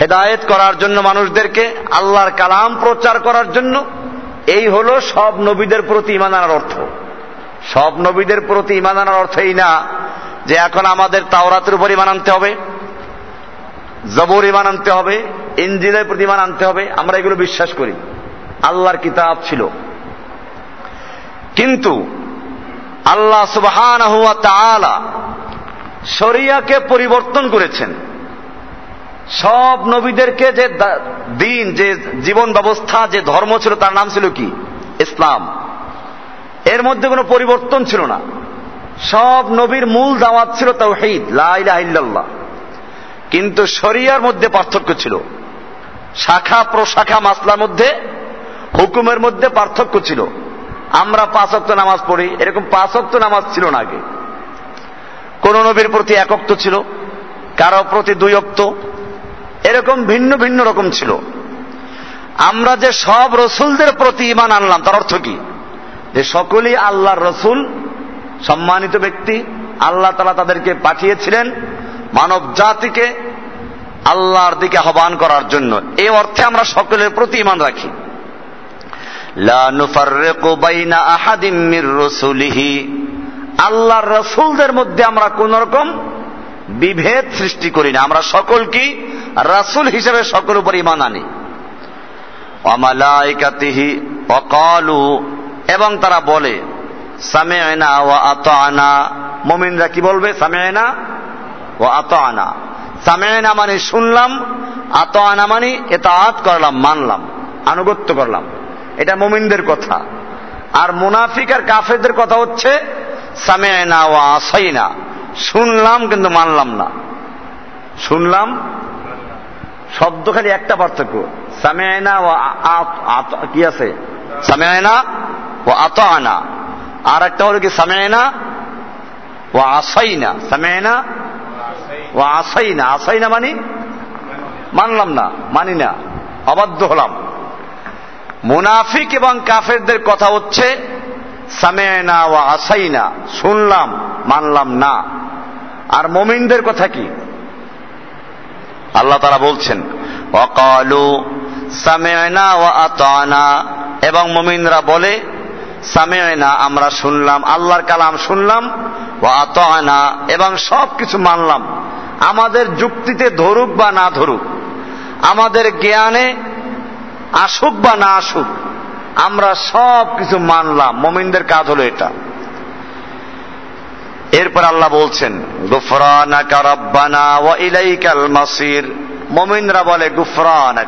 হেদায়েত করার জন্য মানুষদেরকে, আল্লাহর কালাম প্রচার করার জন্য। এই হলো সব নবীদের প্রতি ইমান আনার অর্থ। সব নবীদের প্রতি ইমান আনার অর্থ এই না যে এখন আমাদের তাওরাতের উপর ইমান আনতে হবে, জবর ইমান আনতে হবে ইঞ্জিনের প্রতি ইমান আনতে হবে। আমরা এগুলো বিশ্বাস করি। আল্লাহর কিতাব ছিল। কিন্তু আল্লাহ সুবহান শরিয়াকে পরিবর্তন করেছেন। সব নবীদেরকে যে দিন, যে জীবন ব্যবস্থা, যে ধর্ম ছিল, তার নাম ছিল কি? ইসলাম। এর মধ্যে কোনো পরিবর্তন ছিল না। সব নবীর মূল দাওয়াত ছিল তাওহীদ, লা ইলাহা ইল্লাল্লাহ। কিন্তু শরিয়ার মধ্যে পার্থক্য ছিল। শাখা প্রশাখা মাসলার মধ্যে, হুকুমের মধ্যে পার্থক্য ছিল। আমরা পাঁচক্ত নামাজ পড়ি, এরকম পাঁচক্ত নামাজ ছিল না আগে। কোন নবীর প্রতি একক্ত ছিল? কারও প্রতি দুই অক্ত এরকম ভিন্ন ভিন্ন রকম ছিল। আমরা যে সব রসুলদের প্রতি ইমান আনলাম, তার অর্থ কি? যে সকলেই আল্লাহর রসুল, সম্মানিত ব্যক্তি, আল্লাহ তালা তাদেরকে পাঠিয়েছিলেন মানব জাতিকে আল্লাহর দিকে আহ্বান করার জন্য। এই অর্থে আমরা সকলের প্রতি ইমান রাখি। আল্লাহর রসুলদের মধ্যে আমরা কোন রকম বিভেদ সৃষ্টি করি না। আমরা সকল কি? রাসুল হিসেবে সকল উপর ইমান আনি। অমালাইকাতিহি অকালু এবং তারা বলে সামেনা ও আত আনা মমিনরা কি বলবে? সামেনা ও আত আনা সামেনা মানে শুনলাম আত আনা মানে এটা আত করলাম, মানলাম, আনুগত্য করলাম। এটা মোমিনদের কথা। আর মুনাফিক আর কাফেরদের কথা হচ্ছে সামেনা ও শুনলাম কিন্তু মানলাম না। শুনলাম, শব্দ খালি একটা পার্থক্য। সামেনা ও কি আছে? সামেনা ও আত আনা আর একটা হলো কি সামেনা ও আসাই আসাইনা। সামেনা ও আসাইনা। আসাইনা মানি? মানলাম না, মানি না। অবাধ্য হলাম। মুনাফিক এবং কাফেরদের কথা হচ্ছে সামেনা ও আসাইনা, শুনলাম, মানলাম না। আর মোমিনদের কথা কি? আল্লাহ তারা বলছেন অকালু সামেনা ও আতানা। এবং মোমিনরা বলে, সামেনা, আমরা শুনলাম, আল্লাহর কালাম শুনলাম ও আতানা, এবং সব কিছু মানলাম। আমাদের যুক্তিতে ধরুক বা না ধরুক, আমাদের জ্ঞানে আসুক বা না আসুক আমরা সব কিছু মানলাম। মমিনদের কাজ হলো এটা। এরপর আল্লাহ বলছেন, গুফরানাকা রব্বানা ওয়া ইলাইকাল মাসির। মুমিনরা বলে, গুফরানাক।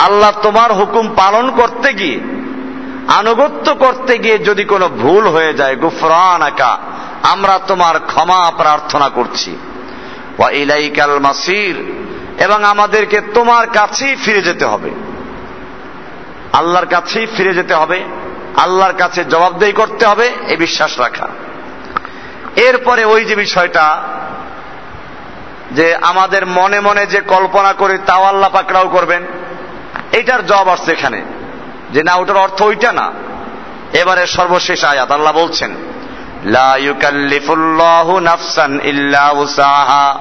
আল্লাহ তোমার হুকুম পালন করতে গিয়ে, আনুগত্য করতে গিয়ে যদি কোনো ভুল হয়ে যায়, গুফরানাকা, আমরা তোমার ক্ষমা প্রার্থনা করছি। ওয়া ইলাইকাল মাসির, এবং আমাদেরকে তোমার কাছেই ফিরে যেতে হবে। আল্লাহর কাছেই ফিরে যেতে হবে, আল্লাহর কাছে জবাবদেহি করতে হবে, এ বিশ্বাস রাখা। এরপরে ওই যে বিষয়টা, যে আমাদের মনে মনে যে কল্পনা করি তাও আল্লাহ পাকড়াও করবেন এইটার জবাব আসছে এখানে। যে না, ওটার অর্থ ওইটা না। এবারে সর্বশেষ আয়াত, আল্লাহ বলছেন, লা নাফসান ইল্লা উসাহা।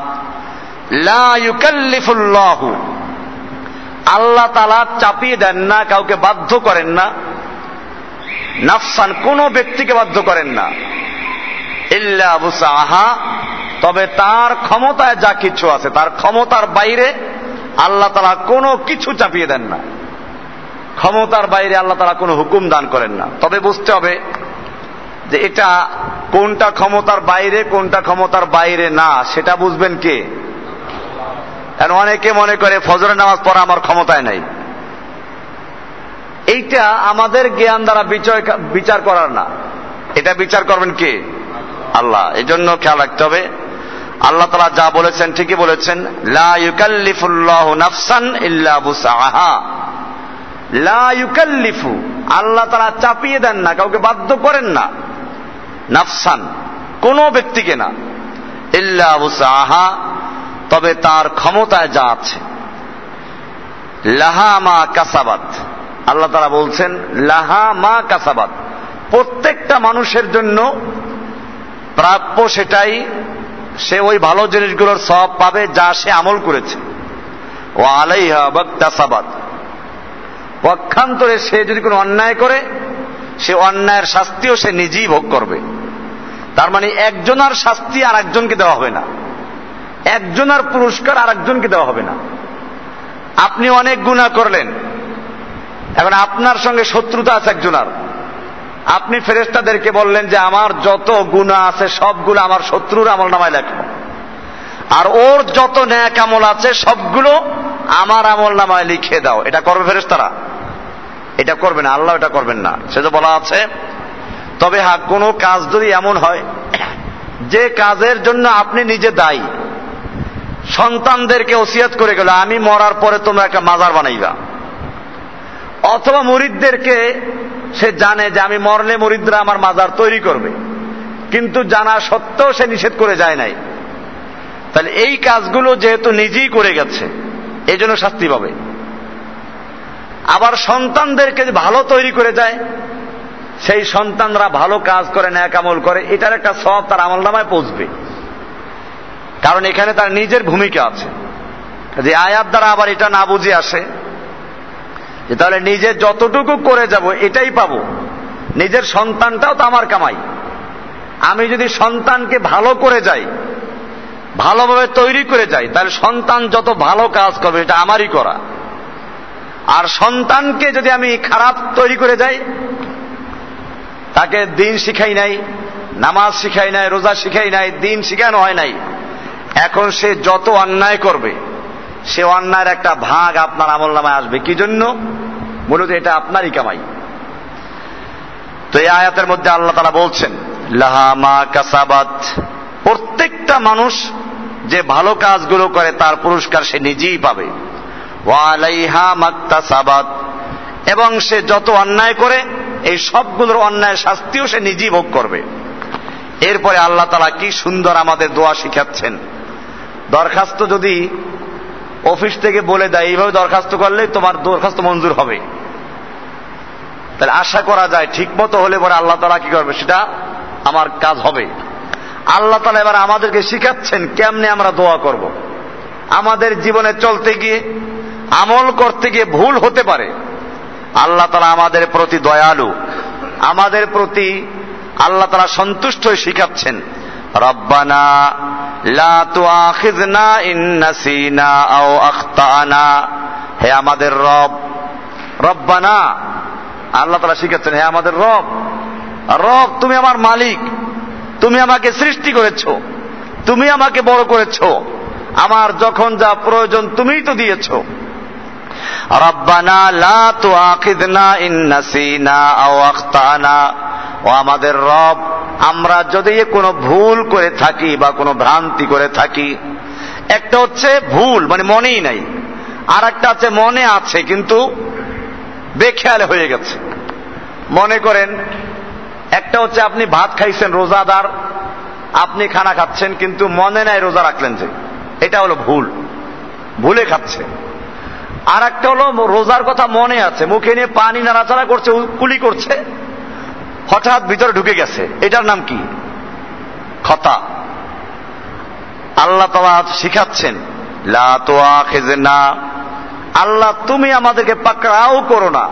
লা ইউকাল্লিফুল্লাহু আল্লাহ তালা চাপিয়ে দেন না, কাউকে বাধ্য করেন না। নাফসান কোনো ব্যক্তিকে বাধ্য করেন না। ইল্লা উসাহা তবে তার ক্ষমতায় যা কিছু আছে, তার ক্ষমতার বাইরে আল্লাহ তালা কোনো কিছু চাপিয়ে দেন না। ক্ষমতার বাইরে আল্লাহ তালা কোনো হুকুম দান করেন না। তবে বুঝতে হবে যে এটা কোনটা ক্ষমতার বাইরে, কোনটা ক্ষমতার বাইরে না, সেটা বুঝবেন কে? কারণ অনেকে মনে করে ফজরের নামাজ পড়া আমার ক্ষমতায় নাই। এইটা আমাদের জ্ঞান দ্বারা বিচার করার না। এটা বিচার করবেন কে? আল্লাহ। এই জন্য খেয়াল রাখতে হবে। আল্লাহ তালা যা বলেছেন ঠিকই বলেছেন, লা ইউকাল্লিফুল্লাহ নাফসান ইল্লা বুসাহা লা ইউকাল্লিফু। আল্লাহ তারা চাপিয়ে দেন না, কাউকে বাধ্য করেন না। নাফসান, কোনো ব্যক্তিকে না। ইল্লা বুসাহা তবে তার ক্ষমতায় যা আছে। লাহা মা কাসাবাত। আল্লাহ তারা বলছেন, লাহা মা প্রত্যেকটা মানুষের জন্য প্রাপ্য সেটাই সে ওই ভালো জিনিসগুলোর সব পাবে যা সে আমল করেছে। ও আলাইহা বক্তাসাবাদ পক্ষান্তরে সে যদি কোনো অন্যায় করে, সে অন্যায়ের শাস্তিও সে নিজেই ভোগ করবে। তার মানে একজনার শাস্তি আর একজনকে দেওয়া হবে না। একজনার পুরস্কার আর একজনকে দেওয়া হবে না। আপনি অনেক গুণা করলেন। এখন আপনার সঙ্গে শত্রুতা আছে একজনার আপনি ফেরেস্তাদেরকে বললেন যে, আমার যত গুণা আছে, সবগুলো আমার শত্রুর আমল নামায় লেখো। আর ওর যত ন্যাক আমল আছে, সবগুলো আমার আমল নামায় লিখে দাও। এটা করবে ফেরেস্তারা এটা করবে না। আল্লাহ এটা করবেন না। সে তো বলা আছে, তবে হ্যাঁ কোনো কাজ যদি এমন হয়, যে কাজের জন্য আপনি নিজে দায়ী সন্তানদেরকে ওসিয়াত করে গেল, আমি মরার পরে তোমরা একটা মাজার বানাইবা। অথবা মুরিদদেরকে, সে জানে যে আমি মরলে মুরিদরা আমার মাজার তৈরি করবে, কিন্তু জানা সত্ত্বেও সে নিষেধ করে যায় নাই। তাহলে এই কাজগুলো যেহেতু নিজেই করে গেছে এই জন্য শাস্তি পাবে। আবার সন্তানদেরকে ভালো তৈরি করে যায়, সেই সন্তানরা ভালো কাজ করে, ন্যাক আমল করে, এটার একটা সব তার আমল নামায় পৌঁছবে। কারণ এখানে তার নিজের ভূমিকা আছে। যে আয়াত দ্বারা আবার এটা না বুঝে আসে, যে তাহলে নিজে যতটুকু করে যাব এটাই পাবো। নিজের সন্তানটাও তো আমার কামাই। আমি যদি সন্তানকে ভালো করে যাই, ভালোভাবে তৈরি করে যাই, তাহলে সন্তান যত ভালো কাজ করবে এটা আমারই করা। আর সন্তানকে যদি আমি খারাপ তৈরি করে যাই, তাকে দিন শিখাই নাই, নামাজ শিখাই নাই, রোজা শিখাই নাই, দিন শিখানো হয় নাই এখন সে যত অন্যায় করবে, সে অন্যায়ের একটা ভাগ আপনার আমল নামায় আসবে। কি জন্য? মূলত এটা আপনারই কামাই। তো এই আয়াতের মধ্যে আল্লাহ তারা বলছেন লাহামা কাসাবাত। প্রত্যেকটা মানুষ যে ভালো কাজগুলো করে, তার পুরস্কার সে নিজেই পাবে। ওয়ালাইহা এবং সে যত অন্যায় করে, এই সবগুলোর অন্যায় শাস্তিও সে নিজেই ভোগ করবে। এরপরে আল্লাহ তালা কি সুন্দর আমাদের দোয়া শিখাচ্ছেন। দরখাস্ত যদি অফিস থেকে বলে দেয়, এইভাবে দরখাস্ত করলে তোমার দরখাস্ত মঞ্জুর হবে। তাহলে আশা করা যায় ঠিক মতো হলে পরে আল্লাহ তালা কি করবে? সেটা আমার কাজ হবে। আল্লাহ তালা এবার আমাদেরকে শিখাচ্ছেন কেমনে আমরা দোয়া করব। আমাদের জীবনে চলতে গিয়ে, আমল করতে গিয়ে ভুল হতে পারে। আল্লাহ তালা আমাদের প্রতি দয়ালু। আমাদের প্রতি আল্লাহ তালা সন্তুষ্ট হয়ে শিখাচ্ছেন, রব্বানা লা তুআখিযনা ইন নাসিনা আও আখতানা হে আমাদের রব, রব্বানা, আল্লাহ তালা শিখাচ্ছেন হে আমাদের রব রব, তুমি আমার মালিক, তুমি আমাকে সৃষ্টি করেছ, তুমি আমাকে বড় করেছ, আমার যখন যা প্রয়োজন তুমিই তো দিয়েছ। রব্বানা লা তুআখিযনা ইন নাসিনা আও আখতানা ও আমাদের রব আমরা যদি কোনো ভুল করে থাকি বা কোনো ভ্রান্তি করে থাকি, একটা হচ্ছে ভুল মানে মনেই নাই। আর একটা আছে মনে আছে, কিন্তু বেখেয়ালে হয়ে গেছে। মনে করেন, একটা হচ্ছে আপনি ভাত খাইছেন রোজাদার, আপনি খানা খাচ্ছেন, কিন্তু মনে নাই রোজা রাখলেন যে, এটা হলো ভুল। ভুলে খাচ্ছে। আর একটা হলো রোজার কথা মনে আছে, মুখে নিয়ে পানি নাড়াচাড়া করছে কুলি করছে। হঠাৎ ভিতরে ঢুকে গেছে। এটার নাম কি? খতা। আল্লাহ তালা শিখাচ্ছেন, লা তোয়া খেজে না আল্লাহ তুমি আমাদেরকে পাকড়াও করো না।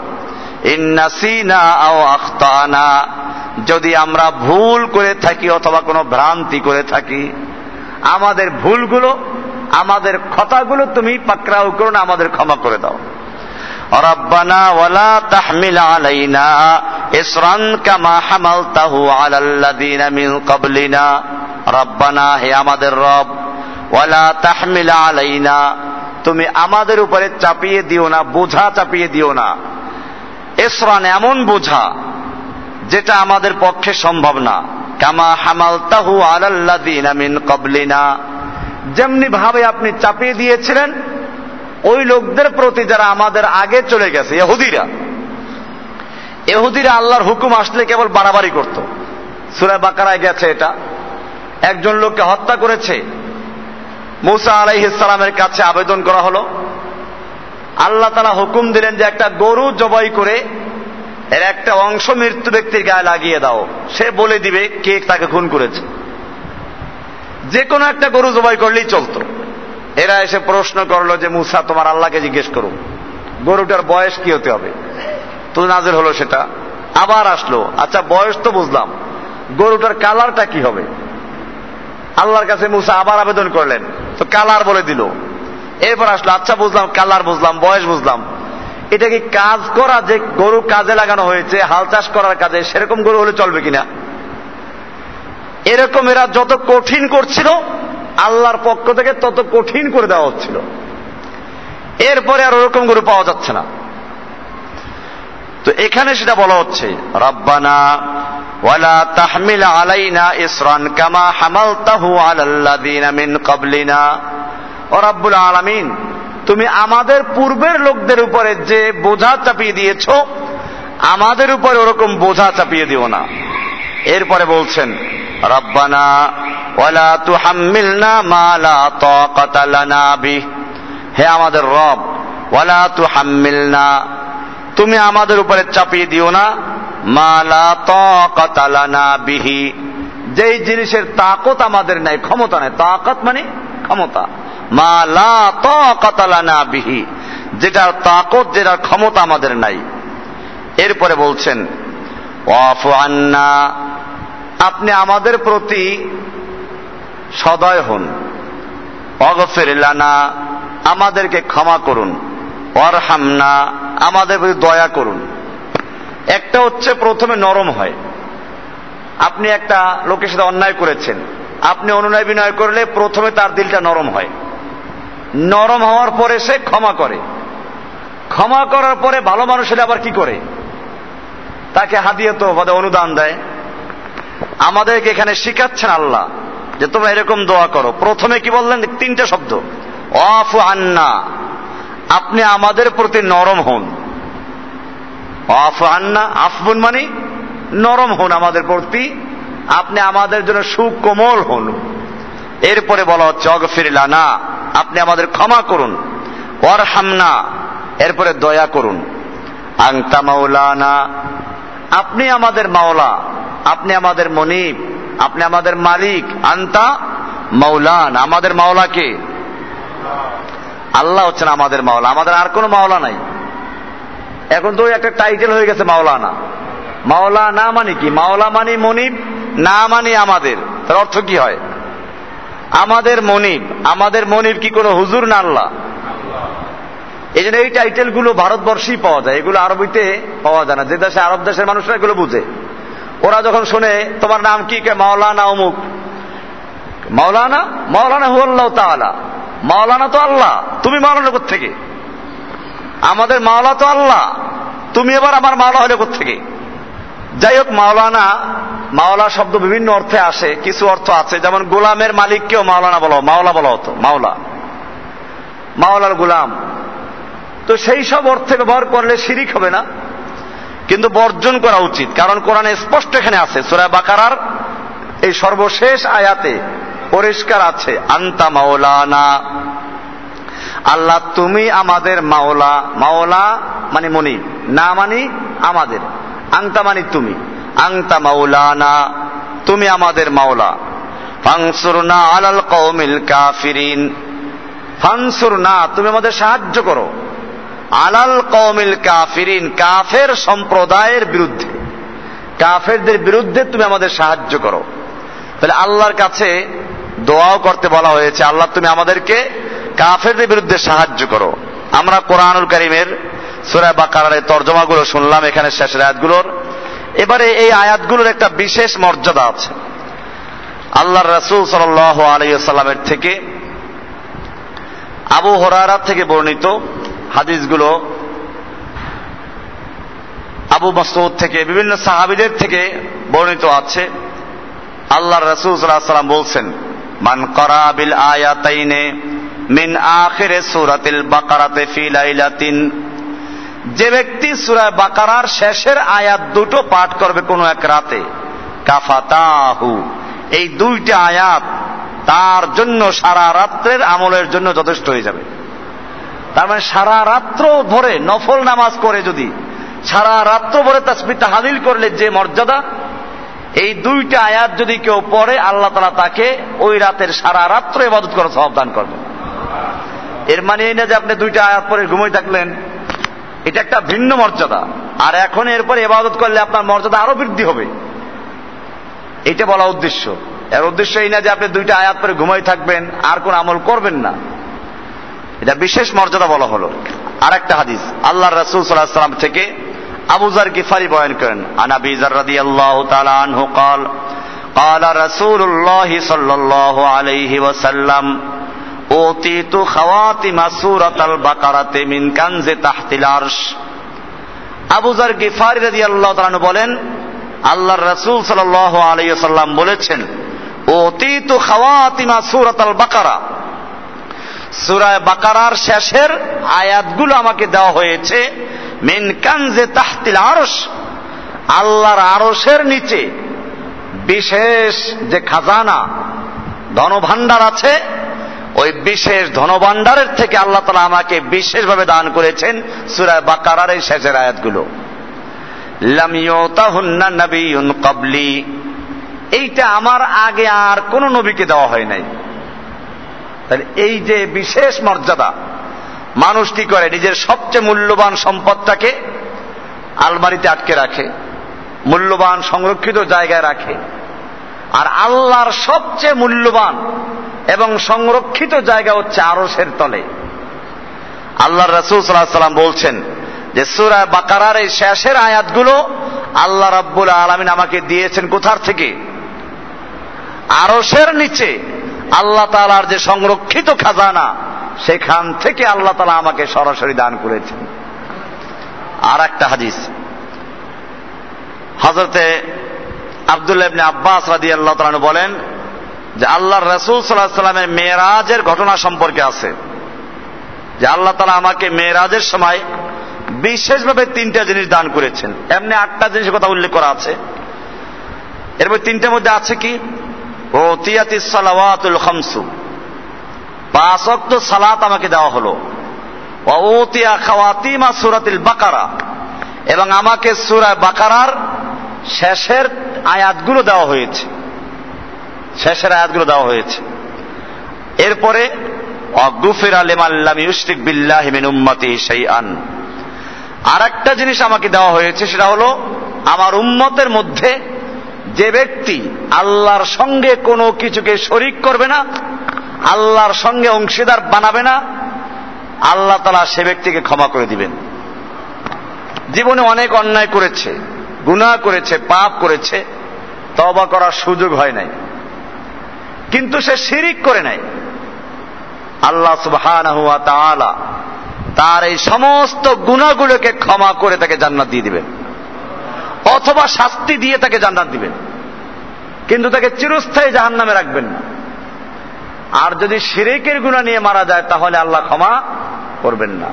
যদি আমরা ভুল করে থাকি অথবা কোনো ভ্রান্তি করে থাকি, আমাদের ভুলগুলো, আমাদের কথাগুলো তুমি পাকড়াও করো না, আমাদের ক্ষমা করে দাও। ربنا ولا تحمل علينا إسرا كما حملته على الذين من قبلنا ربنا হে আমাদের রব ওয়ালা তাহমিল আলাইনা তুমি আমাদের উপরে চাপিয়ে দিও না বোঝা চাপিয়ে দিও না এসরান এমন বোঝা যেটা আমাদের পক্ষে সম্ভব না কামা হামালতাহু আলাল্লাদিনা মিন কবলিনা যেমনি ভাবে আপনি চাপিয়ে দিয়েছিলেন ওই লোকদের প্রতি যারা আমাদের আগে চলে গেছে এহুদিরা এহুদিরা আল্লাহর হুকুম আসলে কেবল বাড়াবাড়ি করত। সুরায় বাকারায় গেছে এটা। একজন লোককে হত্যা করেছে। মুসা আলাইহিসালামের কাছে আবেদন করা হলো। আল্লাহ তারা হুকুম দিলেন যে একটা গরু জবাই করে এর একটা অংশ মৃত্যু ব্যক্তির গায়ে লাগিয়ে দাও। সে বলে দিবে কে তাকে খুন করেছে। যে কোনো একটা গরু জবাই করলেই চলতো। এরা এসে প্রশ্ন করল যে, মুসা, তোমার আল্লাহকে জিজ্ঞেস করো, গরুটার বয়স কি হতে হবে? তো নাজের হলো সেটা। আবার আসলো আচ্ছা বয়স তো বুঝলাম, গরুটার কালারটা কি হবে? আল্লাহর কাছে মুসা আবার আবেদন করলেন, তো কালার বলে দিল। এরপর আসলো আচ্ছা বুঝলাম, কালার বুঝলাম, বয়স বুঝলাম। এটা কি কাজ করা যে গরু কাজে লাগানো হয়েছে, হাল চাষ করার কাজে, সেরকম গরু হলে চলবে কিনা? এরকম এরা যত কঠিন করছিল আল্লাহর পক্ষ থেকে তত কঠিন করে দেওয়া হচ্ছিল। এরপরে আর ওরকম গরু পাওয়া যাচ্ছে না। তো এখানে সেটা বলা হচ্ছে, রব্বানা ওয়ালা তাহমিল আলাইনা ইসরান কামা হামালতাহু আলাল্লাযিনা মিন ক্বাবলিনা। ও রাব্বুল আলামিন, তুমি আমাদের পূর্বের লোকদের উপরে যে বোঝা চাপিয়ে দিয়েছ, আমাদের উপরে ওরকম বোঝা চাপিয়ে দিও না। এরপরে বলছেন, রব্বানা ওয়ালা তুহাম্মিলনা মা লা তাকাতা লানা বিহ হে আমাদের রব, ওয়ালা তুহাম্মিলনা, তুমি আমাদের উপরে চাপিয়ে দিও না, মা লা বিহি। যেই জিনিসের তাকত আমাদের নাই, ক্ষমতা নাই। তাকত মানে ক্ষমতা। মা লা বিহি, যেটার তাকত, যেটার ক্ষমতা আমাদের নাই। এরপরে বলছেন, ওয়াফু আন্না, আপনি আমাদের প্রতি সদয় হন। অগফের লানা, আমাদেরকে ক্ষমা করুন। অরহামনা, আমাদের প্রতি দয়া করুন। একটা হচ্ছে প্রথমে নরম হয়। আপনি একটা লোকের সাথে অন্যায় করেছেন। আপনি অনুনয় বিনয় করলে প্রথমে তার দিলটা নরম হয়। নরম হওয়ার পরে সে ক্ষমা করে। ক্ষমা করার পরে ভালো মানুষের আবার কি করে? তাকে হাদিয়ে তো অনুদান দেয়। আমাদেরকে এখানে শিখাচ্ছেন আল্লাহ। যে তোমরা এরকম দোয়া করো। প্রথমে কি বললেন? তিনটে শব্দ। অফ আন্না। আপনি আমাদের প্রতি নরম হন। অফ আন্না, আফবুন মানে নরম হন আমাদের প্রতি। আপনি আমাদের জন্য সুকোমল হন। এরপরে বলা হচ্ছে অগফিরিলা না আপনি আমাদের ক্ষমা করুন। ওর হামনা এরপরে দয়া করুন। আংতা মাওলানা। আপনি আমাদের মাওলা। আপনি আমাদের মনিব। আপনি আমাদের মালিক, আন্তা মৌলান আমাদের মাওলাকে আল্লাহ হচ্ছেন আমাদের মাওলা। আমাদের আর কোনো মাওলা নাই। এখন তো একটা টাইটেল হয়ে গেছে মাওলানা। মাওলা না মানে কি? মাওলা মানে মনিব, না মানে আমাদের। তার অর্থ কি হয়? আমাদের মনিব। আমাদের মনিব কি কোনো হুজুর না আল্লাহ? এই জন্য এই টাইটেলগুলো ভারতবর্ষেই পাওয়া যায়। এগুলো আরবিতে পাওয়া যায় না। যে দেশে আরব দেশের মানুষরা এগুলো বুঝে। ওরা যখন শুনে, তোমার নাম কি কে? মাওলানা অমুক। মাওলানা? মাওলানা হুয়াল্লাহ তাআলা। মাওলানা তো আল্লাহ। তুমি মাওলানা থেকে আমাদের মাওলা তো আল্লাহ। তুমি এবার আমার মাওলা হলে থেকে যাই হোক, মাওলানা, মাওলা শব্দ বিভিন্ন অর্থে আসে, কিছু অর্থ আছে। যেমন, গোলামের মালিককেও মাওলানা বলো, মাওলা বলা হতো, মাওলা। মাওলার গোলাম। তো সেই সব অর্থে ব্যবহার করলে শিরিক হবে না। কিন্তু বর্জন করা উচিত। কারণ কোরআনে স্পষ্ট এখানে আছে, সুরা বাকারার এই সর্বশেষ আয়াতে পরিষ্কার আছে, আন্তা মাওলানা, আল্লাহ তুমি আমাদের মাওলা মাওলা মানে মনি, না মানি আমাদের আংতা মানি তুমি আংতা মাওলানা, তুমি আমাদের মাওলা। ফাংসুর ফাংসুরনা আলাল কৌমিল কাফিরিন ফাংসুরনা তুমি আমাদের সাহায্য করো। আলাল কৌমিল কাফিরিন, কাফের সম্প্রদায়ের বিরুদ্ধে। কাফেরদের বিরুদ্ধে তুমি আমাদের সাহায্য করো। তাহলে আল্লাহর কাছে দোয়াও করতে বলা হয়েছে, আল্লাহ তুমি আমাদেরকে কাফেরদের বিরুদ্ধে সাহায্য করো। আমরা কোরআনুল করিমের সুরা বাকারের তর্জমাগুলো শুনলাম, এখানে শেষের আয়াতগুলোর। এবারে এই আয়াতগুলোর একটা বিশেষ মর্যাদা আছে। আল্লাহর রসুল সাল আলাইসাল্লামের থেকে আবু হরারা থেকে বর্ণিত হাদিসগুলো আবু মসউদ থেকে, বিভিন্ন সাহাবিদের থেকে বর্ণিত আছে। আল্লাহ রসুল সাল্লাম বলছেন, মান করাবিল আয়াতাইনে মিন আখিরে সুরাতিল বাকারাতে ফি লাইলাতিন যে ব্যক্তি সুরা বাকারার শেষের আয়াত দুটো পাঠ করবে কোনো এক রাতে, কাফাতাহু। এই দুইটা আয়াত তার জন্য সারা রাত্রের আমলের জন্য যথেষ্ট হয়ে যাবে। তার মানে সারা রাত্র ধরে নফল নামাজ করে যদি, সারা রাত্র ভরে তাসবিরটা হাজিল করলে যে মর্যাদা, এই দুইটা আয়াত যদি কেউ পড়ে, আল্লাহ তালা তাকে ওই রাতের সারা রাত্র ইবাদত করে সাবধান করবেন। এর মানে এই না যে আপনি দুইটা আয়াত পরে ঘুমিয়ে থাকলেন, এটা একটা ভিন্ন মর্যাদা। আর এখন এরপরে এবাদত করলে আপনার মর্যাদা আরও বৃদ্ধি হবে। এটা বলা উদ্দেশ্য। এর উদ্দেশ্য এই না যে আপনি দুইটা আয়াত পরে ঘুমাই থাকবেন, আর কোন আমল করবেন না। এটা বিশেষ মর্যাদা বলা হলো আর একটা হাদিস আল্লাহ রসুল সাল্লাহ সাল্লাম থেকে আবুজার গিফারি বয়ান করেন আনাবি রাদিয়াল্লাহু তাআলা আনহু قال قال رسول الله صلى الله عليه وسلم اوتيت خواتم سورة البقرة من كنز تحت العرش আবুজার গিফারি রাদিয়াল্লাহু তাআলা বলেন আল্লাহর রাসূল সাল্লাল্লাহু আলাইহি ওয়াসাল্লাম বলেছেন ওতিতু খাওয়াতিমা সূরাতাল বাকারা সূরা বাকারার শেষের আয়াতগুলো আমাকে দেওয়া হয়েছে, মিন কানজে তাহতিল আরশ, আল্লাহর আরশের নিচে, বিশেষ যে খাজানা, ধনভাণ্ডার আছে, ওই বিশেষ ধনভাণ্ডারের থেকে আল্লাহ তালা আমাকে বিশেষভাবে দান করেছেন সুরায় বাকারার এই শেষের আয়াতগুলো। এইটা আমার আগে আর কোন নবীকে দেওয়া হয় নাই। তাহলে এই যে বিশেষ মর্যাদা, মানুষ কি করে? নিজের সবচেয়ে মূল্যবান সম্পদটাকে আলমারিতে আটকে রাখে, মূল্যবান সংরক্ষিত জায়গায় রাখে। আর আল্লাহর সবচেয়ে মূল্যবান এবং সংরক্ষিত জায়গা হচ্ছে আরসের তলে। আল্লাহ রসুল সাল্লাহ সাল্লাম বলছেন যে, সুরা বাকারার এই শেষের আয়াতগুলো আল্লাহ রাব্বুল আলমিন আমাকে দিয়েছেন কোথার থেকে? আরসের নিচে। আল্লাহ তালার যে সংরক্ষিত খাজানা, সেখান থেকে আল্লাহ তালা আমাকে সরাসরি দান করেছেন। আর একটা হাদিস। হজরতে আবদুল্লাহ আব্বাস রাদি আল্লাহ তালু বলেন যে আল্লাহর রসুল সাল্লাহ সাল্লামের মেয়েরাজের ঘটনা সম্পর্কে আছে। যে আল্লাহ তালা আমাকে মেয়েরাজের সময় বিশেষভাবে তিনটা জিনিস দান করেছেন। এমনি আটটা জিনিসের কথা উল্লেখ করা আছে। এরপর তিনটার মধ্যে আছে কি? ও তিয়াতি সালাওয়াতুল খামসু। পাঁচ অক্ত সালাত আমাকে দেওয়া হলো। ওতিয়া খাওয়াতিমা সুরাতিল বাকারা। এবং আমাকে সুরায় বাকারার শেষের আয়াতগুলো দেওয়া হয়েছে। শেষের আয়াতগুলো দেওয়া হয়েছে। এরপরে অগুফির আলিমাল্লাম ইউসরিক বিল্লাহ মিন উম্মতি সেই আন আর একটা জিনিস আমাকে দেওয়া হয়েছে, সেটা হলো, আমার উম্মতের মধ্যে যে ব্যক্তি আল্লাহর সঙ্গে কোনো কিছুকে শরিক করবে না, আল্লাহর সঙ্গে অংশীদার বানাবে না, আল্লাহ তালা সে ব্যক্তিকে ক্ষমা করে দিবেন। জীবনে অনেক অন্যায় করেছে, গুনাহ করেছে, পাপ করেছে তবা করার সুযোগ হয় নাই। কিন্তু সে শিরিক করে নাই। আল্লাহ তাআলা তার এই সমস্ত গুণাগুলোকে ক্ষমা করে তাকে জান্নাত দিয়ে দিবেন। অথবা শাস্তি দিয়ে তাকে জান্নাত দিবেন। কিন্তু তাকে চিরস্থায়ী জাহান নামে রাখবেন না আর যদি শিরেকের গুণা নিয়ে মারা যায় তাহলে আল্লাহ ক্ষমা করবেন না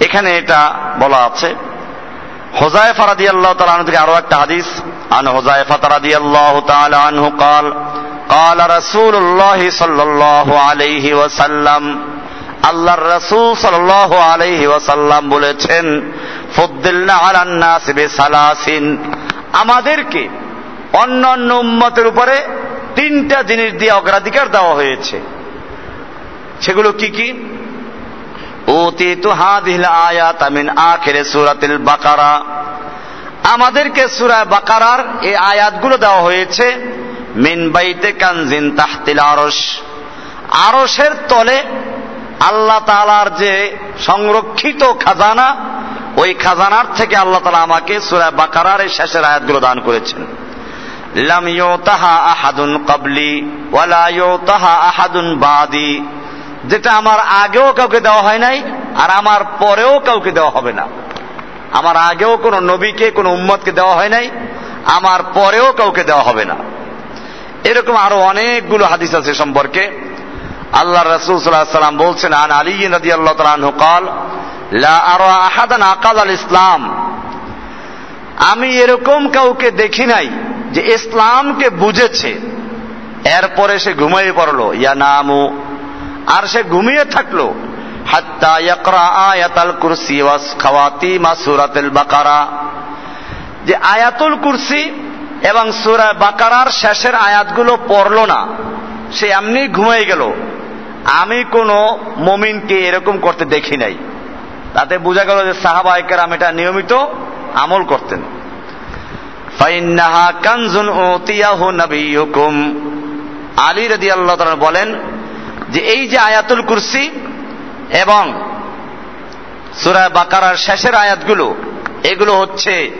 এখানে এটা বলা আছে হোজাইফা রাদিয়াল্লাহু তাআলা আনহু থেকে আরো একটা হাদিস আন হোজাইফা রাদিয়াল্লাহু তাআলা আনহু قال قال رسول الله صلى الله عليه وسلم আল্লাহর রাসূল সাল্লাল্লাহু আলাইহি ওয়াসাল্লাম বলেছেন ফুদ্দিলনা আলান নাস বিসালাসিন আমাদেরকে অন্য অন্য উম্মতের উপরে তিনটা জিনিস দিয়ে অগ্রাধিকার দেওয়া হয়েছে। সেগুলো কি কি? ওতিতু হাদিল আয়াত আখিরে সূরাতিল বাকারা। আমাদেরকে সূরা বাকারার এই আয়াতগুলো দেওয়া হয়েছে, মিন বাইতে কানজিন তাহতিল আরশ। আরশের তলে আল্লাহ তাআলার যে সংরক্ষিত খাজানা, ওই খাজানার থেকে আল্লাহ তাআলা আমাকে সূরা বাকারার এই শেষের আয়াতগুলো দান করেছেন। লাম ইউতাহা আহাদুন কাবলি ওয়ালা ইউতাহা আহাদুন বাদি। যেটা আমার আগেও কাউকে দেওয়া হয় নাই, আর আমার পরেও কাউকে দেওয়া হবে না। আমার আগেও কোনো নবীকে, কোনো উম্মতকে দেওয়া হয় নাই, আমার পরেও কাউকে দেওয়া হবে না। এরকম আরও অনেকগুলো হাদিস আছে সম্পর্কে। আল্লাহ রসুল সাল্লাহ বলছেন, আন আলী নদী আল্লাহ তালু কাল আহাদান আকাল আল ইসলাম আমি এরকম কাউকে দেখি নাই যে ইসলামকে বুঝেছে, এরপরে সে ঘুমিয়ে পড়ল, ইয়া নামু। আর সে ঘুমিয়ে থাকল, হাত্তা ইয়াকরা আয়াতাল কুরসি ওয়াস খাওয়াতিমা সূরাতুল বাকারা। যে আয়াতুল কুরসি এবং সূরা বাকারার শেষের আয়াতগুলো পড়ল না, সে এমনি ঘুমিয়ে গেল। আমি কোনো মমিনকে এরকম করতে দেখি নাই। তাতে বোঝা গেল যে সাহাবাহিকেরাম এটা নিয়মিত আমল করতেন। ফাইন্নাহা কানজুন উতিয়াহু নবিয়ুকুম। আলী রাদিয়াল্লাহু তাআলা বলেন যে এই যে আয়াতুল কুরসি এবং সুরা বাকারার শেষের আয়াতগুলো, এগুলো হচ্ছে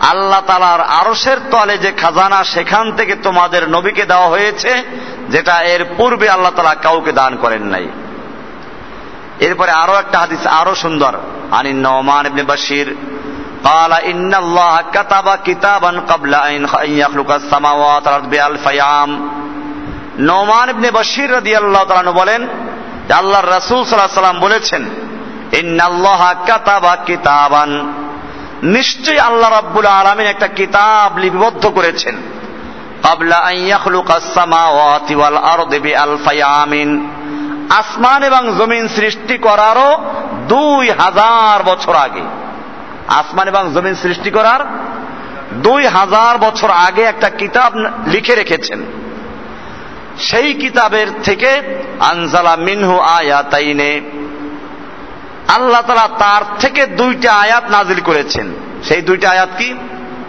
আল্লাহ তালার আরসের তলে যে খাজানা সেখান থেকে তোমাদের নবীকে দেওয়া হয়েছে, যেটা এর পূর্বে আল্লাহ তালা কাউকে দান করেন নাই। এরপরে আরও একটা হাদিস আরও সুন্দর। আনিন নওমান ইবনে বাশির قال إن الله كتب كتابا قبل أن يخلق السماوات والأرض بألف أيام নোমান ইবনে বশির রাদিয়াল্লাহু তাআলা বলেন যে আল্লাহর রাসূল সাল্লাল্লাহু সাল্লাম বলেছেন ইন্নাল্লাহা কাতাবা কিতাবান নিশ্চয়ই আল্লাহ রাব্বুল আলামিন একটা কিতাব লিপিবদ্ধ করেছেন ক্বাবলা আন ইয়াখলুকাস সামাওয়াতি ওয়াল আরদি বিআলফি আমিন আসমান এবং জমিন সৃষ্টি করারও দুই হাজার বছর আগে আসমান এবং জমিন সৃষ্টি করার দুই হাজার বছর আগে একটা কিতাব লিখে রেখেছেন। সেই কিতাবের থেকে আনজালা মিনহু আয়াতাইনে আল্লাহ তালা তার থেকে দুইটা আয়াত নাজিল করেছেন। সেই দুইটা আয়াত কি?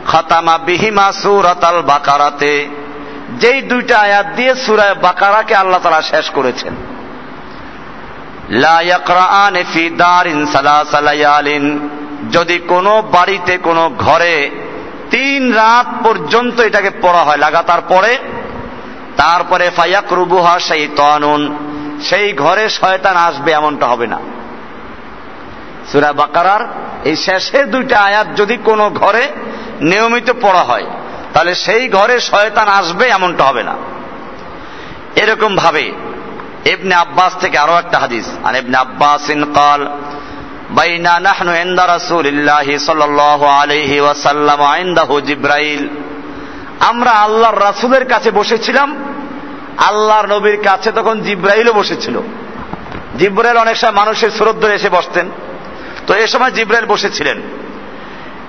খতামা বিহিমা সুরাত আল বাকারাতে। যেই দুইটা আয়াত দিয়ে সুরায় বাকারাকে আল্লাহ তালা শেষ করেছেন। লা ইয়াকরাআন ফি দারিন সালাসালায়ালিন। যদি কোনো বাড়িতে, কোনো ঘরে তিন রাত পর্যন্ত এটাকে পড়া হয় লাগাতার পরে তারপরে ফাইয়াক রুবুহা সেই তনুন সেই ঘরে শয়তান আসবে এমনটা হবে না। সুরা বাকারার এই শেষের দুইটা আয়াত যদি কোনো ঘরে নিয়মিত পড়া হয়, তাহলে সেই ঘরে শয়তান আসবে এমনটা হবে না। এরকম ভাবে ইবনে আব্বাস থেকে আরও একটা হাদিস আর ইবনে আব্বাস ইন কাল বাইনা নাহনু ইনদা রাসূলিল্লাহি সাল্লাল্লাহু আলাইহি ওয়াসাল্লাম ইনদাহু জিব্রাইল। আমরা আল্লাহর রাসূলের কাছে বসেছিলাম, আল্লাহর নবীর কাছে তখন জিব্রাইলও বসেছিল। জিব্রাইল অনেক সময় মানুষের ধরে এসে বসতেন। তো এ সময় জিব্রাইল বসেছিলেন।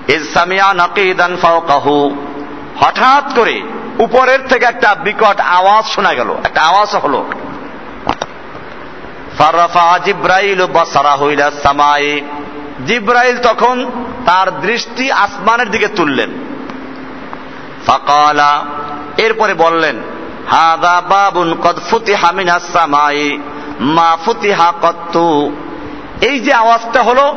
ইজ সামিয়া নাকিদান ফাওকাহু। হঠাৎ করে উপরের থেকে একটা বিকট আওয়াজ শোনা গেল। একটা আওয়াজ হলো জিব্রাইল তখন তার দৃষ্টি আসমানের দিকে তুললেন। ফাকালা, এরপরে বললেন, হাদা বাবুন কদ ফুতিহা মিনাস সামাই, মা ফুতিহা কত্তু। এই যে আওয়াজটা হলো,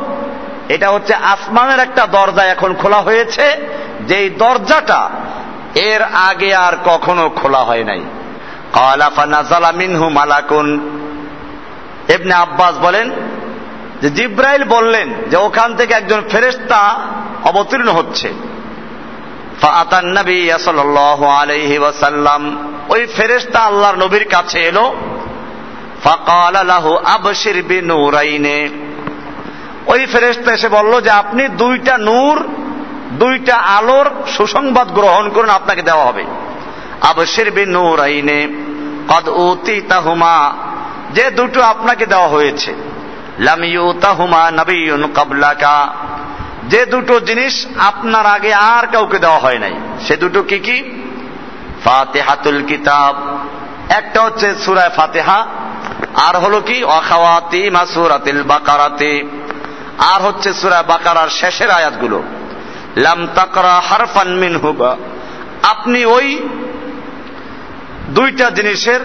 এটা হচ্ছে আসমানের একটা দরজা এখন খোলা হয়েছে, যেই দরজাটা এর আগে আর কখনো খোলা হয় নাই। কালাফা নাজালা মিনহু মালাকুন এবনে আব্বাস বলেন যে জিব্রাইল বললেন যে ওখান থেকে একজন ফেরেস্তা অবতীর্ণ হচ্ছে। ওই ফেরেশতা আল্লাহর নবীর কাছে এলো। আবশির বিনুরাইনে। ওই ফেরেস্তা এসে বলল যে আপনি দুইটা নূর, দুইটা আলোর সুসংবাদ গ্রহণ করুন, আপনাকে দেওয়া হবে। আবশির বি নূর আইনে কদ উতি তাহুমা যে দুটো আপনাকে দেওয়া হয়েছে। যে দুটো জিনিস আপনার আগে আর কাউকে দেওয়া হয় নাই। সে দুটো কি কি? ফাতেহাতুল কিতাব। একটা হচ্ছে সুরায় ফাতেহা, আর হলো কি? অখাওয়াতি মাসুরাতিল বাকারাতে। আর হচ্ছে সুরায় বাকারার শেষের আয়াতগুলো। লাম তাকরা হারফান মিন হুবা আপনি ওই দুইটা জিনিসের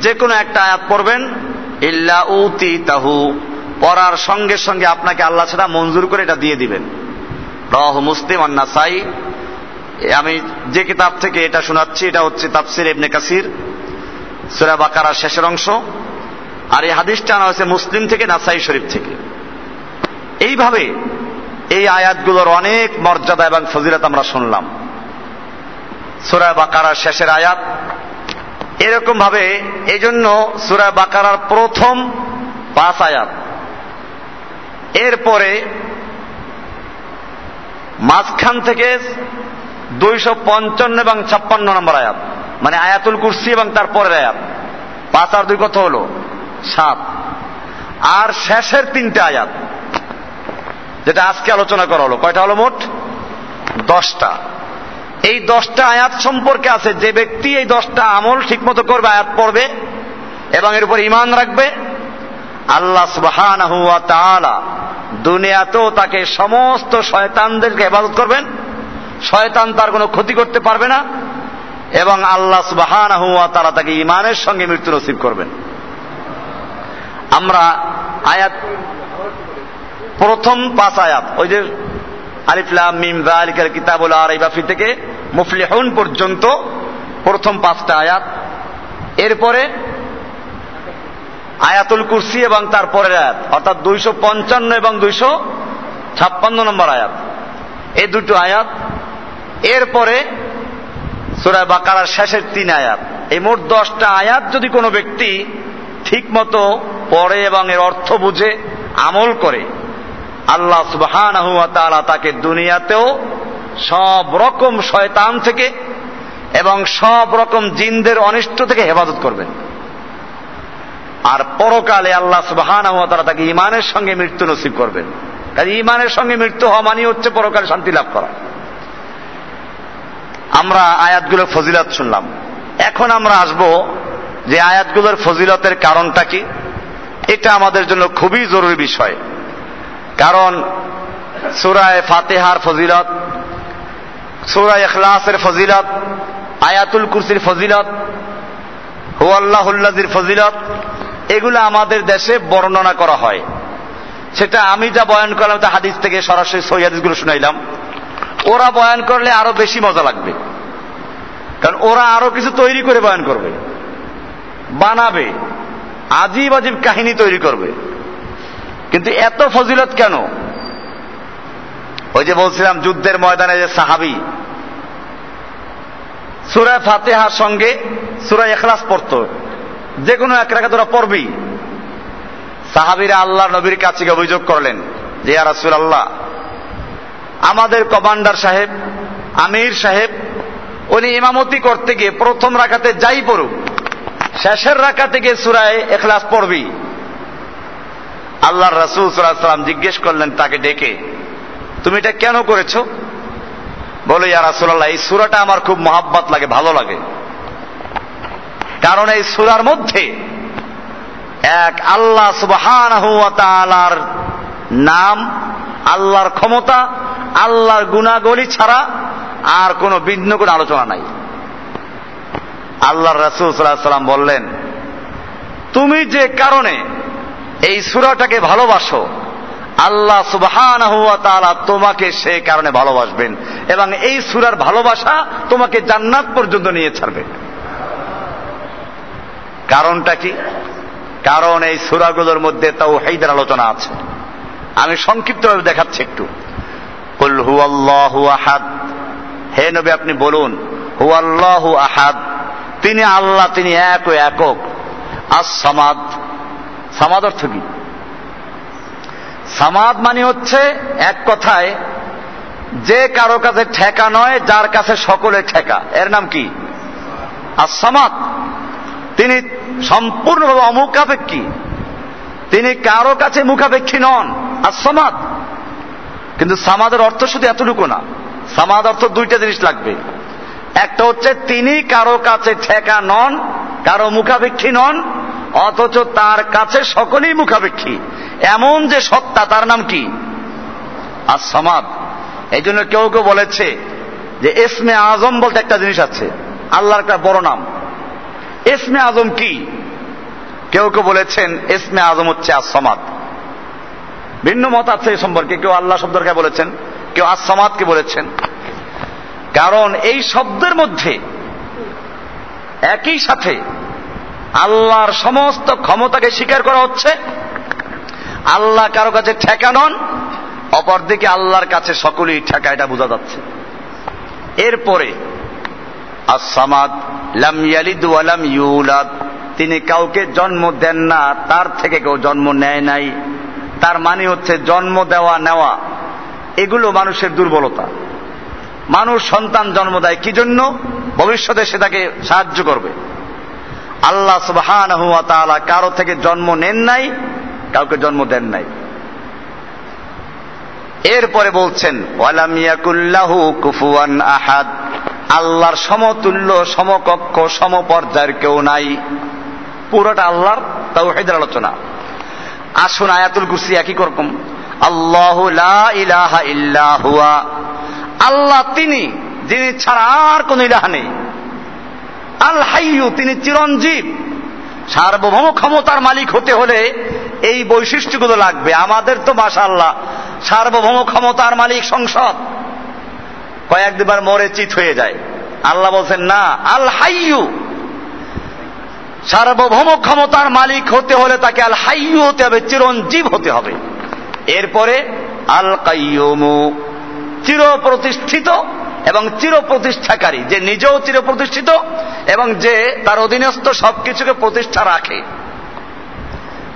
যে কোনো একটা আয়াত পড়বেন, ইল্লা উতি তাহু পড়ার সঙ্গে সঙ্গে আপনাকে আল্লাহ সেটা মঞ্জুর করে এটা দিয়ে দিবেন। রহ মুসলিম আন্না সাই আমি যে কিতাব থেকে এটা শোনাচ্ছি, এটা হচ্ছে তাফসির ইবনে কাসির, সুরা বাকারার শেষের অংশ। আর এই হাদিসটা আনা হয়েছে মুসলিম থেকে, নাসাই শরীফ থেকে। এইভাবে এই আয়াতগুলোর অনেক মর্যাদা এবং ফজিলত আমরা শুনলাম। সুরা বাকারার শেষের আয়াত এরকম ভাবে এই জন্য সুরা বাকারার প্রথম পাঁচ আয়াত। এরপরে মাঝখান থেকে দুইশো পঞ্চান্ন এবং ছাপ্পান্ন নম্বর আয়াত মানে আয়াতুল কুরসি এবং তারপরের আয়াত। পাঁচ আর দুই কত হলো? সাত। আর শেষের তিনটা আয়াত, যেটা আজকে আলোচনা করা হলো। কয়টা হলো মোট? দশটা। এই দশটা আয়াত সম্পর্কে আছে। যে ব্যক্তি এই দশটা আমল ঠিকমতো করবে, আয়াত পড়বে এবং এর উপর ইমান রাখবে, আল্লাহ সুবহান দুনিয়াতেও তাকে সমস্ত শয়তানদেরকে হেফাজত করবেন। শয়তান তার কোনো ক্ষতি করতে পারবে না এবং আল্লাহ সুবাহান হুয়া তারা তাকে ইমানের সঙ্গে মৃত্যু নসিব করবেন। আমরা আয়াত, প্রথম পাঁচ আয়াত, ওই যে আলিফলাম মিম জালিকাল কিতাবুল আর ইবাফি থেকে মুফলিহুন পর্যন্ত প্রথম পাঁচটা আয়াত। এরপরে আয়াতুল কুরসি এবং তারপরের আয়াত, অর্থাৎ দুইশো পঞ্চান্ন এবং দুইশো ছাপ্পান্ন নম্বর আয়াত। এই দুটো আয়াত। এরপরে সুরায় বাকারার শেষের তিন আয়াত। এই মোট দশটা আয়াত যদি কোনো ব্যক্তি ঠিক মতো পড়ে এবং এর অর্থ বুঝে, আমল করে আল্লাহ সুবহান তাকে দুনিয়াতেও সব রকম শয়তান থেকে এবং সব রকম জিনদের অনিষ্ট থেকে হেফাজত করবেন। আর পরকালে আল্লাহ সুবহান তারা তাকে ইমানের সঙ্গে মৃত্যু নসিব করবেন। কাজে ইমানের সঙ্গে মৃত্যু হওয়া মানে হচ্ছে পরকালে শান্তি লাভ করা। আমরা আয়াতগুলোর ফজিলত শুনলাম। এখন আমরা আসব যে আয়াতগুলোর ফজিলতের কারণটা কি? এটা আমাদের জন্য খুবই জরুরি বিষয়। কারণ সুরায় ফাতেহার ফজিলত, সুরায় এখলাসের ফজিলত, আয়াতুল কুরসির ফজিলত হুয়াল্লাহুল্লাজির ফজিলত, এগুলো আমাদের দেশে বর্ণনা করা হয়। সেটা আমি যা বয়ান করলাম তা হাদিস থেকে সরাসরি সৈয়াদিসগুলো শুনাইলাম। ওরা বয়ান করলে আরও বেশি মজা লাগবে। কারণ ওরা আরও কিছু তৈরি করে বয়ান করবে। বানাবে। আজীব আজীব কাহিনী তৈরি করবে। কিন্তু এত ফজিলত কেন? ওই যে বলছিলাম, যুদ্ধের ময়দানে যে সাহাবি সুরায় ফাতেহার সঙ্গে সুরায় এখলাস পড়ত। যে কোনো এক রেখা তোরা পড়বি সাহাবিরা আল্লাহ নবীর কাছে অভিযোগ করলেন, যে রাসুল আল্লাহ আমাদের কমান্ডার সাহেব, আমির সাহেব, উনি ইমামতি করতে গিয়ে প্রথম রাখাতে যাই পড়ুক, শেষের রাখাতে গিয়ে সুরায় এখলাস পড়বি আল্লাহ রাসুল সাল্লাম জিজ্ঞেস করলেন, তাকে ডেকে, তুমি এটা কেন করেছ? বলে, ইয়া রাসুল্লাহ এই সুরাটা আমার খুব মহাব্বত লাগে, ভালো লাগে। কারণ এই সুরার মধ্যে এক আল্লাহ সুবহান নাম, আল্লাহর ক্ষমতা, আল্লাহর গুণাগলি ছাড়া আর কোন ভিন্ন কোন আলোচনা নাই। আল্লাহ রাসুল সাল্লাহ সাল্লাম বললেন, তুমি যে কারণে এই সুরাটাকে ভালোবাসো। আল্লাহ সুবহান তোমাকে সে কারণে ভালোবাসবেন এবং এই সুরার ভালোবাসা তোমাকে জান্নাত পর্যন্ত নিয়ে ছাড়বে। কারণটা কি? কারণ এই সুরাগুলোর মধ্যে তাও হেইদের আলোচনা আছে। আমি সংক্ষিপ্তভাবে দেখাচ্ছি একটু। হু আহাদ। হে নবী, আপনি বলুন হু আল্লাহ আহাদ। তিনি আল্লাহ, তিনি এক ও একক। আস সামাদ অর্থ কি? সামাদ মানে হচ্ছে এক কথায় যে কারও কাছে ঠেকা নয়, যার কাছে সকলে ঠেকা। এর নাম কি? আর সামাদ, তিনি সম্পূর্ণভাবে অমুখাপেক্ষী। তিনি কারও কাছে মুখাপেক্ষী নন, আর সমাদ। কিন্তু সামাদের অর্থ শুধু এতটুকু না। সামাদ অর্থ দুইটা জিনিস লাগবে। একটা হচ্ছে তিনি কারও কাছে ঠেকা নন, কারও মুখাপেক্ষী নন অথচ তার কাছে সকলেই মুখাপেক্ষী। এমন যে সত্তা, তার নাম কি? আর সমাদ এই জন্য কেউ কেউ বলেছে যে এসমে আজম বলতে একটা জিনিস আছে। আল্লাহর একটা বড় নাম। এসমে আজম কি? কেউ কেউ বলেছেন এসমে আজম হচ্ছে আসমাদ ভিন্ন মত আছে এই সম্পর্কে। কেউ আল্লাহ শব্দকে বলেছেন, কেউ আসমাদকে বলেছেন। কারণ এই শব্দের মধ্যে একই সাথে আল্লাহর সমস্ত ক্ষমতাকে স্বীকার করা হচ্ছে। আল্লাহ কারও কাছে ঠেকা নন, অপরদিকে আল্লাহর কাছে সকলেই ঠেকা, এটা বোঝা যাচ্ছে। এরপরে আসামাদ লাম ইয়ালিদ ইউলাদ, তিনি কাউকে জন্ম দেন না, তার থেকে কেউ জন্ম নেয় নাই। তার মানে হচ্ছে জন্ম দেওয়া নেওয়া, এগুলো মানুষের দুর্বলতা। মানুষ সন্তান জন্ম দেয় কি জন্য? ভবিষ্যতে সে তাকে সাহায্য করবে। আল্লাহ সুবহান কারও থেকে জন্ম নেন নাই, কাউকে জন্ম দেন নাই। এরপরে বলছেন কুফুয়ান আহাদ। আল্লাহর সমতুল্য, সমকক্ষ, সমপর্যায়ের কেউ নাই। পুরোটা আল্লাহর তাও হেদের আলোচনা। আসুন আয়াতুল কুরসি একই রকম আল্লাহ ইলাহা ইল্লাহুয়া আল্লাহ তিনি, যিনি ছাড়া আর কোন ইলাহা নেই। আল হাইয়ু, তিনি চিরঞ্জীব। সার্বভৌম ক্ষমতার মালিক হতে হলে এই বৈশিষ্ট্যগুলো লাগবে। আমাদের তো মাসা আল্লাহ সার্বভৌম ক্ষমতার মালিক সংসদ। কয়েক দুবার মরে চিত হয়ে যায়। আল্লাহ বলছেন, না, আল হাইয়ু। সার্বভৌম ক্ষমতার মালিক হতে হলে তাকে আল হাইয়ু হতে হবে, চিরঞ্জীব হতে হবে। এরপরে, আল কাইয়ুমু চির প্রতিষ্ঠিত এবং চির প্রতিষ্ঠাকারী যে নিজেও চির প্রতিষ্ঠিত এবং যে তার অধীনস্থ সবকিছুকে প্রতিষ্ঠা রাখে।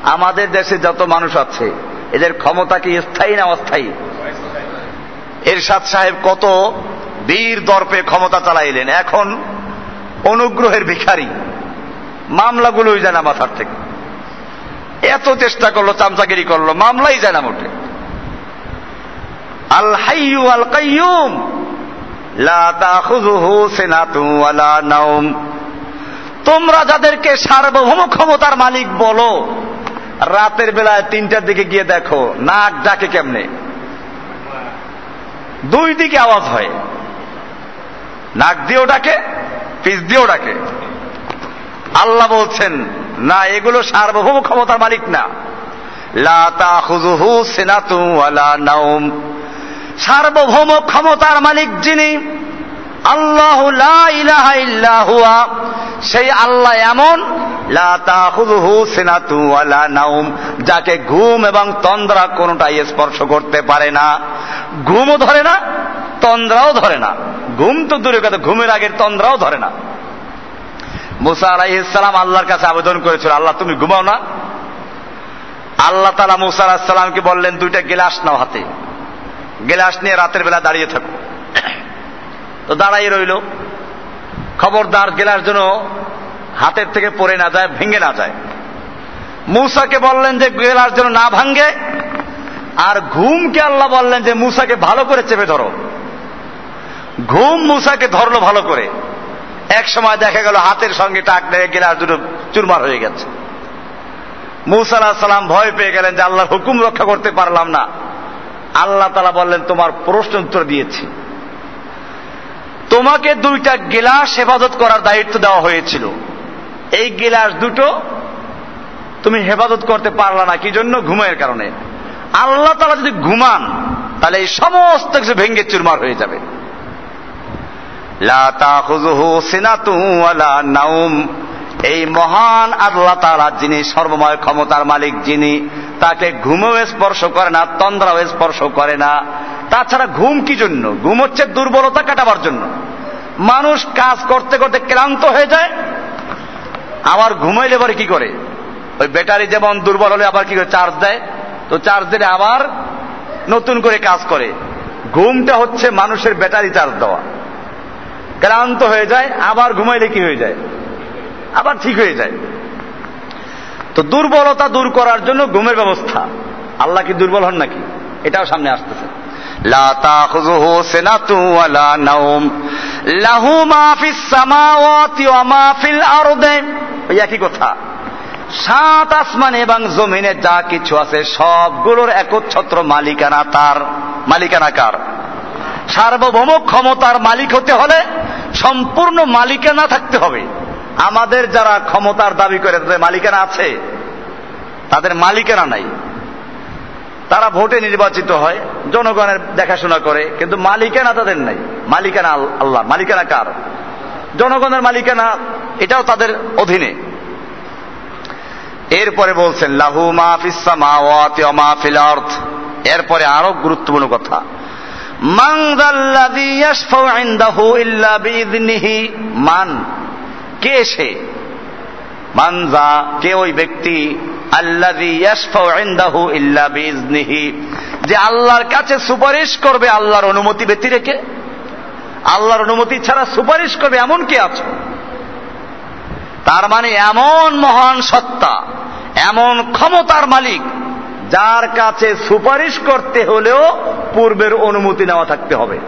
আমাদের দেশে যত মানুষ আছে, এদের ক্ষমতা কি স্থায়ী না অস্থায়ী? এরশাদ সাহেব কত বীর দর্পে ক্ষমতা চালাইলেন। এখন অনুগ্রহের ভিখারি, মামলাগুলোই যায় না মাথার থেকে। এত চেষ্টা করল, চামচাগিরি করল, মামলাই যায় না মোটে। আল হাইয়ু আল কাইয়ুম। তোমরা যাদেরকে সার্বভৌম ক্ষমতার মালিক বলো, রাতের বেলায় তিনটার দিকে গিয়ে দেখো, নাক ডাকে কেমনে? দুই দিকে আওয়াজ হয়। নাক দিয়েও ডাকে পিস দিয়েও ডাকে। আল্লাহ বলছেন, না, এগুলো সার্বভৌম ক্ষমতার মালিক না। নাউম সার্বভৌম ক্ষমতার মালিক যিনি, আল্লাহ ইল্লাহুয়া সেই আল্লাহ এমন নাউম যাকে ঘুম এবং তন্দ্রা কোনটাই স্পর্শ করতে পারে না। ঘুমও ধরে না, তন্দ্রাও ধরে না। ঘুম তো দূরে কথা, ঘুমের আগের তন্দ্রাও ধরে না। মুসা আলাইসালাম আল্লাহর কাছে আবেদন করেছিল, আল্লাহ, তুমি ঘুমাও না? আল্লাহ তালা মুসা আলাহিসাল্লামকে বললেন, দুইটা গিলাস নাও হাতে। গিলাস নিয়ে রাতের বেলা দাঁড়িয়ে থাকো। তো দাঁড়াই রইল। খবরদার গেলার জন্য হাতের থেকে পড়ে না যায়, ভেঙে না যায়। মূসাকে বললেন যে গেলার যেন না ভাঙ্গে আর ঘুমকে আল্লাহ বললেন যে মূসাকে ভালো করে চেপে ধরো। ঘুম মূসাকে ধরলো ভালো করে। এক সময় দেখা গেল হাতের সঙ্গে টাক লেগে গেলার দুটো চুরমার হয়ে গেছে। মুসা সালাম ভয় পেয়ে গেলেন যে আল্লাহর হুকুম রক্ষা করতে পারলাম না। আল্লাহ তালা বললেন, তোমার প্রশ্ন উত্তর দিয়েছি। তোমাকে দুইটা গিলাস হেফাজত করার দায়িত্ব দেওয়া হয়েছিল। এই গিলাস দুটো তুমি হেফাজত করতে পারলা না কি জন্য ঘুমের কারণে। আল্লাহ তালা যদি ঘুমান, তাহলে এই সমস্ত কিছু ভেঙ্গে চুরমার হয়ে যাবে। এই মহান আল্লাহ তালা, যিনি সর্বময় ক্ষমতার মালিক, যিনি তাকে ঘুমেও স্পর্শ করে না, তন্দ্রাও স্পর্শ করে না। তাছাড়া ঘুম কি জন্য? ঘুম হচ্ছে দুর্বলতা কাটাবার জন্য। মানুষ কাজ করতে করতে ক্লান্ত হয়ে যায়, আবার ঘুমাইলে পরে কি করে? ওই ব্যাটারি যেমন দুর্বল হলে আবার কি করে চার্জ দেয়? তো চার্জ দিলে আবার নতুন করে কাজ করে। ঘুমটা হচ্ছে মানুষের ব্যাটারি চার্জ দেওয়া। ক্লান্ত হয়ে যায়, আবার ঘুমাইলে কি হয়ে যায়? আবার ঠিক হয়ে যায়। তো দুর্বলতা দূর করার জন্য ঘুমের ব্যবস্থা। আল্লাহ কি দুর্বল হন নাকি? এটাও সামনে আসতেছে। একই কথা। এবং জমিনে যা কিছু আছে, সবগুলোর একচ্ছত্র মালিকানা তার। মালিকানা কার? সার্বভৌম ক্ষমতার মালিক হতে হলে সম্পূর্ণ মালিকানা থাকতে হবে। আমাদের যারা ক্ষমতার দাবি করে, তাদের মালিকানা আছে। তাদের মালিকানা নাই। তারা ভোটে নির্বাচিত হয়, জনগণের দেখাশোনা করে, কিন্তু মালিকানা তাদের নাই। মালিকানা আল্লাহ। মালিকানা কার? জনগণের মালিকানা, এটাও তাদের অধীনে। এরপরে বলছেন, লাহু মাহফিসা অর্থ এরপরে আরও গুরুত্বপূর্ণ কথা মান। কে সে? মানজা, কে ওই ব্যক্তি? যে আল্লাহর কাছে সুপারিশ করবে আল্লাহর অনুমতি ব্যক্তি রেখে আল্লাহর অনুমতি ছাড়া সুপারিশ করবে এমন কে আছে? তার মানে এমন মহান সত্তা, এমন ক্ষমতার মালিক, যার কাছে সুপারিশ করতে হলেও পূর্বের অনুমতি নেওয়া থাকতে হবে।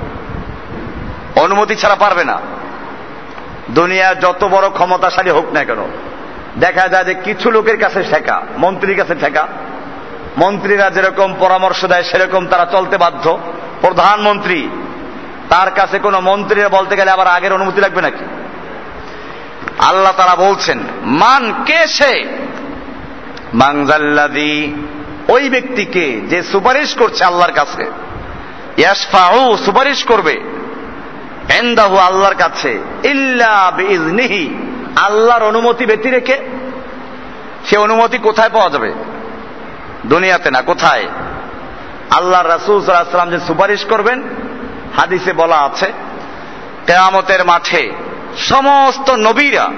অনুমতি ছাড়া পারবে না। দুনিয়ার যত বড় ক্ষমতাশালী হোক না কেন, দেখা যায় যে কিছু লোকের কাছে ঠেকা, মন্ত্রীর কাছে ঠেকা। মন্ত্রীরা যেরকম পরামর্শ দেয়, সেরকম তারা চলতে বাধ্য। প্রধানমন্ত্রী, তার কাছে কোনো মন্ত্রীরা বলতে গেলে আবার আগের অনুমতি লাগবে নাকি? আল্লাহ তারা বলছেন, মান কে সে? মাংজাল্লাদি ওই ব্যক্তিকে যে সুপারিশ করছে আল্লাহর কাছে। সুপারিশ করবে। এন্দাহু আল্লাহর কাছে, ইল্লা আল্লাহর অনুমতি ব্যতি রেখে সে অনুমতি কোথায় পাওয়া যাবে? দুনিয়াতে না, কোথায়? আল্লাহ রাসুল সাল্লাম যে সুপারিশ করবেন, হাদিসে বলা আছে, কেয়ামতের মাঠে সমস্ত নবীরা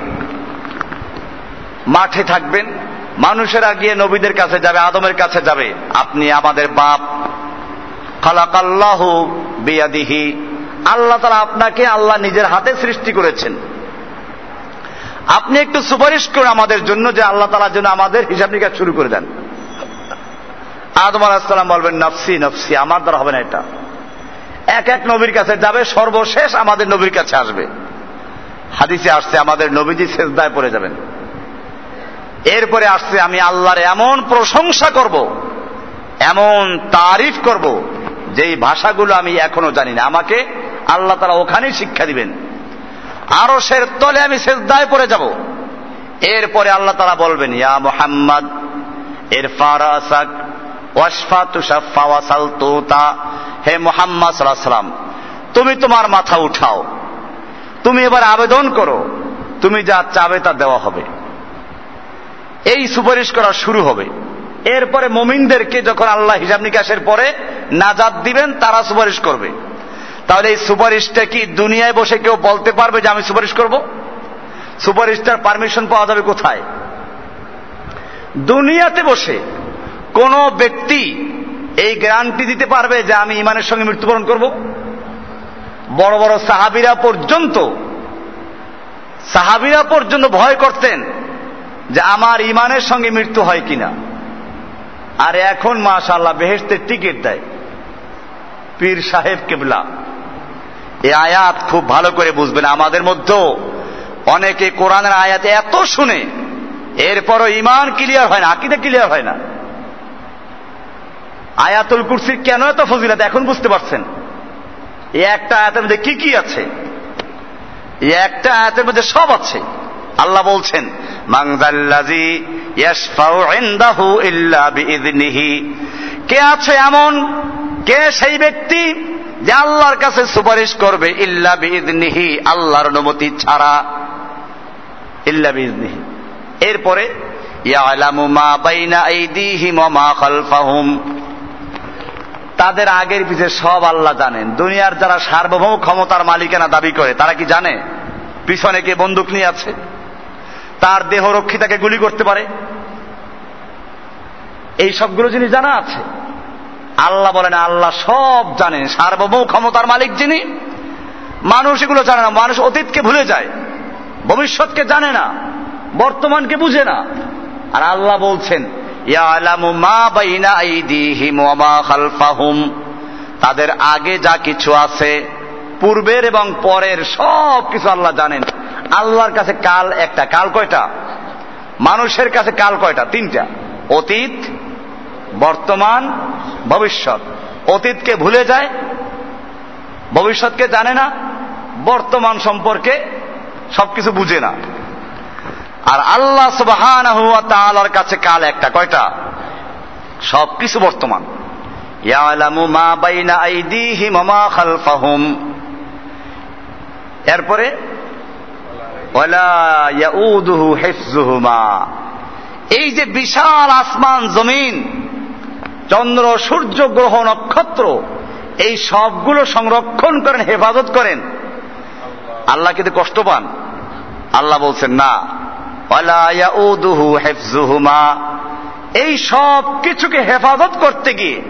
মাঠে থাকবেন, মানুষেরা গিয়ে নবীদের কাছে যাবে, আদমের কাছে যাবে, আপনি আমাদের বাপ। খালাকাল্লাহ বিয়াদিহি। আল্লাহ তারা আপনাকে আল্লাহ নিজের হাতে সৃষ্টি করেছেন। আপনি একটু সুপারিশ করুন আমাদের জন্য যে আল্লাহ তালার জন্য আমাদের হিসাব নিকাশ শুরু করে দেন। আদম আলাহিসাল্লাম বলবেন, নফসি নফসি, আমার দ্বারা হবে না এটা। এক এক নবীর কাছে যাবে, সর্বশেষ আমাদের নবীর কাছে আসবে। হাদিসে আসছে, আমাদের নবীজি শেষদায় পড়ে যাবেন। এরপরে আসছে, আমি আল্লাহর এমন প্রশংসা করব, এমন তারিফ করব, যেই ভাষাগুলো আমি এখনও জানি না। আমাকে আল্লাহ তারা ওখানেই শিক্ষা দিবেন। আরও সের তলে আমি শেষদায় পড়ে যাব। এরপরে আল্লাহ তারা বলবেন, ইয়া মোহাম্মদ এর ফারাসাক ওয়াসফা তুষাফা ওয়াসাল তুতা। হে মোহাম্মদ সাল্লাম তুমি তোমার মাথা উঠাও। তুমি এবার আবেদন করো, তুমি যা চাবে তা দেওয়া হবে। এই সুপারিশ করা শুরু হবে। এরপরে মমিনদেরকে যখন আল্লাহ হিসাব নিকাশের পরে নাজাদ দিবেন, তারা সুপারিশ করবে। তাহলে এই সুপারিশটা কি দুনিয়ায় বসে কেউ বলতে পারবে যে আমি সুপারিশ করব? সুপারিশটার পারমিশন পাওয়া যাবে কোথায়? দুনিয়াতে বসে কোন ব্যক্তি এই গ্যারান্টি দিতে পারবে যে আমি ইমানের সঙ্গে মৃত্যুবরণ করব? বড় বড় সাহাবিরা পর্যন্ত সাহাবিরা পর্যন্ত ভয় করতেন যে আমার ইমানের সঙ্গে মৃত্যু হয় কিনা। আর এখন মাশাল্লাহ বেহেস্তের টিকিট দেয়। পীর সাহেব কেবলা। এই আয়াত খুব ভালো করে বুঝবেন আমাদের মধ্যেও। অনেকে কোরআনের আয়াতে এত শুনে, এরপরও ইমান ক্লিয়ার হয় না, আকিদে ক্লিয়ার হয় না। আয়াতুল কুরসির কেন এত ফজিলত, এখন বুঝতে পারছেন? এই একটা আয়াতের মধ্যে কি কি আছে? এই একটা আয়াতের মধ্যে সব আছে। আল্লাহ বলছেন কে আছে এমন? কে সেই ব্যক্তি? যে আল্লাহর কাছে সুপারিশ করবে, ইল্লা বিইذনিহি আল্লাহর অনুমতি ছাড়া। ইল্লা বিইذনিহি এরপরে তাদের আগের পিছে সব আল্লাহ জানেন। দুনিয়ার যারা সার্বভৌম ক্ষমতার মালিকানা দাবি করে, তারা কি জানে? পিছনে কে বন্দুক নিয়ে আছে? তার দেহ রক্ষী তাকে গুলি করতে পারে? এই সবগুলো জিনিস জানা আছে আল্লাহ বলেন, আল্লাহ সব জানেন সার্বভৌম ক্ষমতার মালিক যিনি। মানুষ এগুলো জানে না, মানুষ অতীতকে ভুলে যায়, ভবিষ্যৎকে জানে না, বর্তমানকে বুঝে না। আর আল্লাহ বলছেন তাদের আগে যা কিছু আছে, পূর্বের এবং পরের সব কিছু আল্লাহ জানেন। আল্লাহর কাছে কাল একটা, কাল কয়টা? মানুষের কাছে কাল কয়টা? তিনটা। অতীত বর্তমান ভবিষ্যৎ। অতীতকে ভুলে যায়, ভবিষ্যৎকে জানে না, বর্তমান সম্পর্কে সবকিছু বুঝে না। আর আল্লাহ সুবাহান তালার কাছে কাল একটা, কয়টা? সবকিছু বর্তমান। এরপরে এই যে বিশাল আসমান, জমিন চন্দ্র, সূর্য, গ্রহ, নক্ষত্র, এই সবগুলো সংরক্ষণ করেন, হেফাজত করেন। আল্লাহ কিন্তু কষ্ট পান। আল্লাহ বলছেন, না। এই সব কিছুকে হেফাজত করতে গিয়ে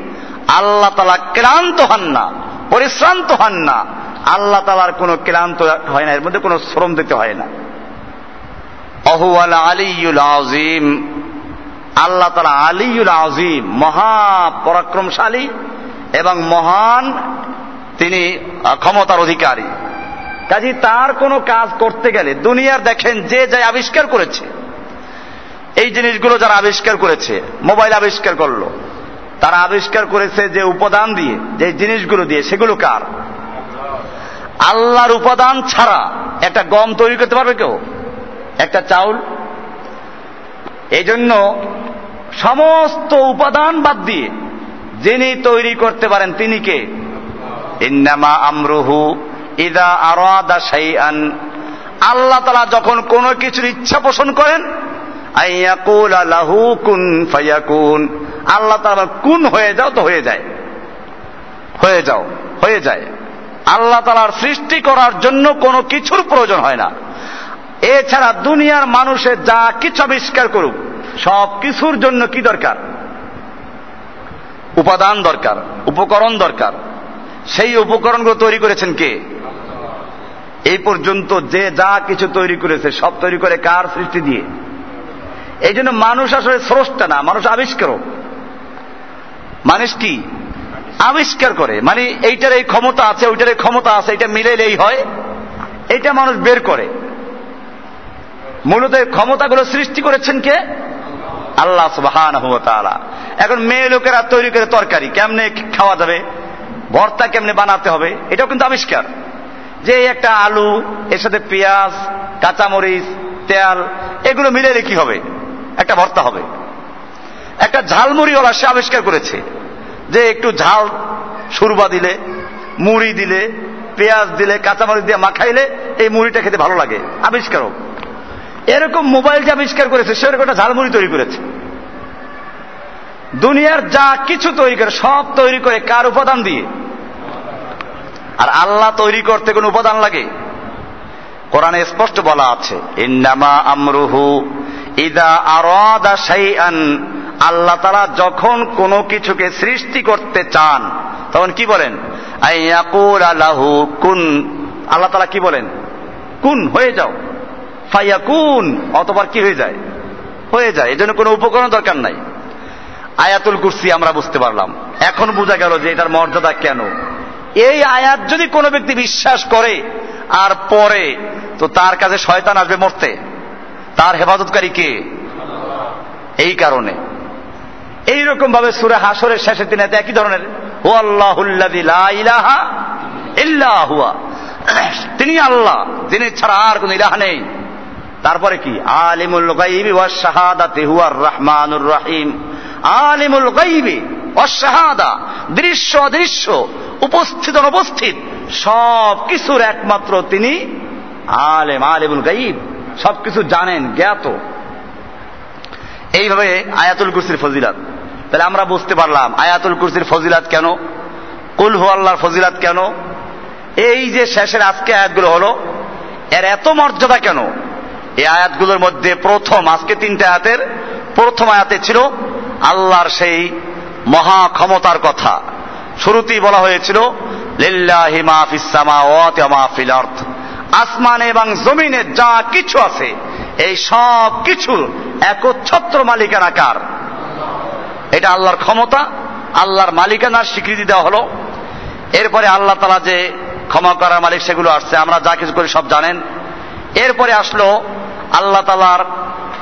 আল্লাহ তালা ক্লান্ত হন না, পরিশ্রান্ত হন না। আল্লাহ তালার কোনো ক্লান্ত হয় না, এর মধ্যে কোনো শ্রম দিতে হয় না। অহুয়াল আলিউল আজিম আল্লাহ তালা আলিউল আজিম মহা পরাক্রমশালী এবং মহান তিনি ক্ষমতার অধিকারী। কাজী তার কোনো কাজ করতে গেলে দুনিয়ার দেখেন যে যাই আবিষ্কার করেছে, এই জিনিসগুলো যারা আবিষ্কার করেছে, মোবাইল আবিষ্কার করল, তারা আবিষ্কার করেছে যে উপাদান দিয়ে, যে জিনিসগুলো দিয়ে, সেগুলো কার? আল্লাহর উপাদান ছাড়া একটা গম তৈরি করতে পারবে কেউ? একটা চাউল? এই জন্য সমস্ত উপাদান বাদ দিয়ে যিনি তৈরি করতে পারেন তিনি কে? ইন্নামা আমরুহু ইদা আরাদা শাইআন। আল্লাহ তালা যখন কোনো কিছুর ইচ্ছা পোষণ করেন, আইয়াকুল লাহু কুন ফায়াকুন। আল্লাহ তালা কুন হয়ে যাও তো হয়ে যায়। হয়ে যাও, হয়ে যায়। আল্লাহ তালার সৃষ্টি করার জন্য কোনো কিছুর প্রয়োজন হয় না। এছাড়া দুনিয়ার মানুষের যা কিছু আবিষ্কার করুক সব কিছুর জন্য কি দরকার? উপাদান দরকার, উপকরণ দরকার। সেই উপকরণগুলো তৈরি করেছেন কে? এই পর্যন্ত যে যা কিছু তৈরি করেছে, সব তৈরি করে কার সৃষ্টি দিয়ে? এই জন্য মানুষ আসলে স্রষ্টা না, মানুষ আবিষ্কারক। মানুষ কি? আবিষ্কার করে। মানে এইটার এই ক্ষমতা আছে, ওইটার এই ক্ষমতা আছে, এটা মিলেলেই হয়। এটা মানুষ বের করে। মূলত ক্ষমতাগুলো সৃষ্টি করেছেন কে? আল্লাহ সুবাহান এখন মেয়ে লোকেরা তৈরি করে তরকারি, কেমনে খাওয়া যাবে? ভর্তা কেমনে বানাতে হবে? এটাও কিন্তু আবিষ্কার। যে একটা আলু, এর সাথে পেঁয়াজ, কাঁচামরিচ, তেল, এগুলো মিলে কি হবে? একটা ভর্তা হবে। একটা ঝালমুড়ি ঝালমুড়িওয়ালা সে আবিষ্কার করেছে যে একটু ঝাল সুরবা দিলে, মুড়ি দিলে, পেঁয়াজ দিলে, কাঁচামরিচ দিয়ে মাখাইলে এই মুড়িটা খেতে ভালো লাগে। আবিষ্কারক। এরকম মোবাইল যে আবিষ্কার করেছে সেরকম একটা ঝালমুড়ি তৈরি করেছে। দুনিয়ার যা কিছু তৈরি করে, সব তৈরি করে কার উপাদান দিয়ে? আর আল্লাহ তৈরি করতে কোন উপাদান লাগে? কোরআনে স্পষ্ট বলা আছে, ইন্নামা আমরুহু ইদা আরাদা শাইআন। আল্লাহ তারা যখন কোনো কিছুকে সৃষ্টি করতে চান, তখন কি বলেন? আইয়াকুল আলাহু কুন। আল্লাহ তালা কি বলেন? কুন, হয়ে যাও। ফাইয়াকুন অতবার কি হয়ে যায়? হয়ে যায়, এজন্য কোনো উপকরণ দরকার নাই। আয়াতুল কুরসি আমরা বুঝতে পারলাম। এখন বোঝা গেল যে এটার মর্যাদা কেন? এই আয়াত যদি কোনো ব্যক্তি বিশ্বাস করে আর পরে তো তার কাছে শয়তান আসবে মরতে। তার হেফাজতকারী কে? এই কারণে। এইরকম ভাবে সুরে হাসরের শেষের দিনে একই ধরনের হু আল্লাহ ইল্লাহুয়া তিনি আল্লাহ, যিনি ছাড়া আর কোন ইলাহা নেই। তারপরে কি? আলিমুল গাইবি ওয়া শাহাদাতি হুয়ার রহমানুর রহিম। আলিমুল গাইবি ওয়া শাহাদা দৃশ্য অদৃশ্য, উপস্থিত অনুপস্থিত সব কিছুর একমাত্র তিনি আলেম, আলিমুল গাইব। সবকিছু জানেন, জ্ঞাত। এইভাবে আয়াতুল কুরসির ফজিলাত। তাহলে আমরা বুঝতে পারলাম, আয়াতুল কুরসির ফজিলাত কেন? কুল হু আল্লাহর ফজিলাত কেন? এই যে শেষের আজকে আয়াতগুলো হলো, এর এত মর্যাদা কেন? এই আয়াতগুলোর মধ্যে প্রথম, আজকে তিনটে আয়াতের প্রথম আয়াতে ছিল আল্লাহর সেই মহা ক্ষমতার কথা। শুরুতেই বলা হয়েছিল আসমানে এবং জমিনে যা কিছু আছে, এই সব কিছু একচ্ছত্র মালিকানা কার এটা আল্লাহর ক্ষমতা, আল্লাহর মালিকানার স্বীকৃতি দেওয়া হলো। এরপরে আল্লাহ তালা যে ক্ষমা করার মালিক সেগুলো আসছে, আমরা যা কিছু করি সব জানেন। এরপরে আসলো আল্লাহ তালার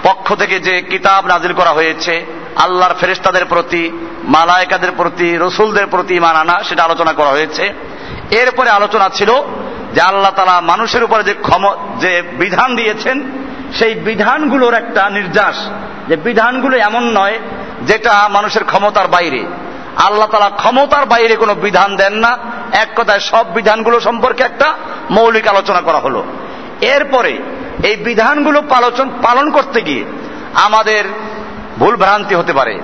পক্ষ থেকে যে কিতাব নাজিল করা হয়েছে, আল্লাহর ফেরেস্তাদের প্রতি, মালায়কাদের প্রতি, রসুলদের প্রতি ইমান আনা, সেটা আলোচনা করা হয়েছে। এরপরে আলোচনা ছিল যে আল্লাহ তালা মানুষের উপরে যে ক্ষম, যে বিধান দিয়েছেন, সেই বিধানগুলোর একটা নির্যাস। যে বিধানগুলো এমন নয় যেটা মানুষের ক্ষমতার বাইরে। আল্লাহ তালা ক্ষমতার বাইরে কোনো বিধান দেন না। এক কথায় সব বিধানগুলো সম্পর্কে একটা মৌলিক আলোচনা করা হলো। এরপরে এই বিধানগুলো পালন পালন করতে গিয়ে আমাদের ভুল ভ্রান্তি হতে পারে।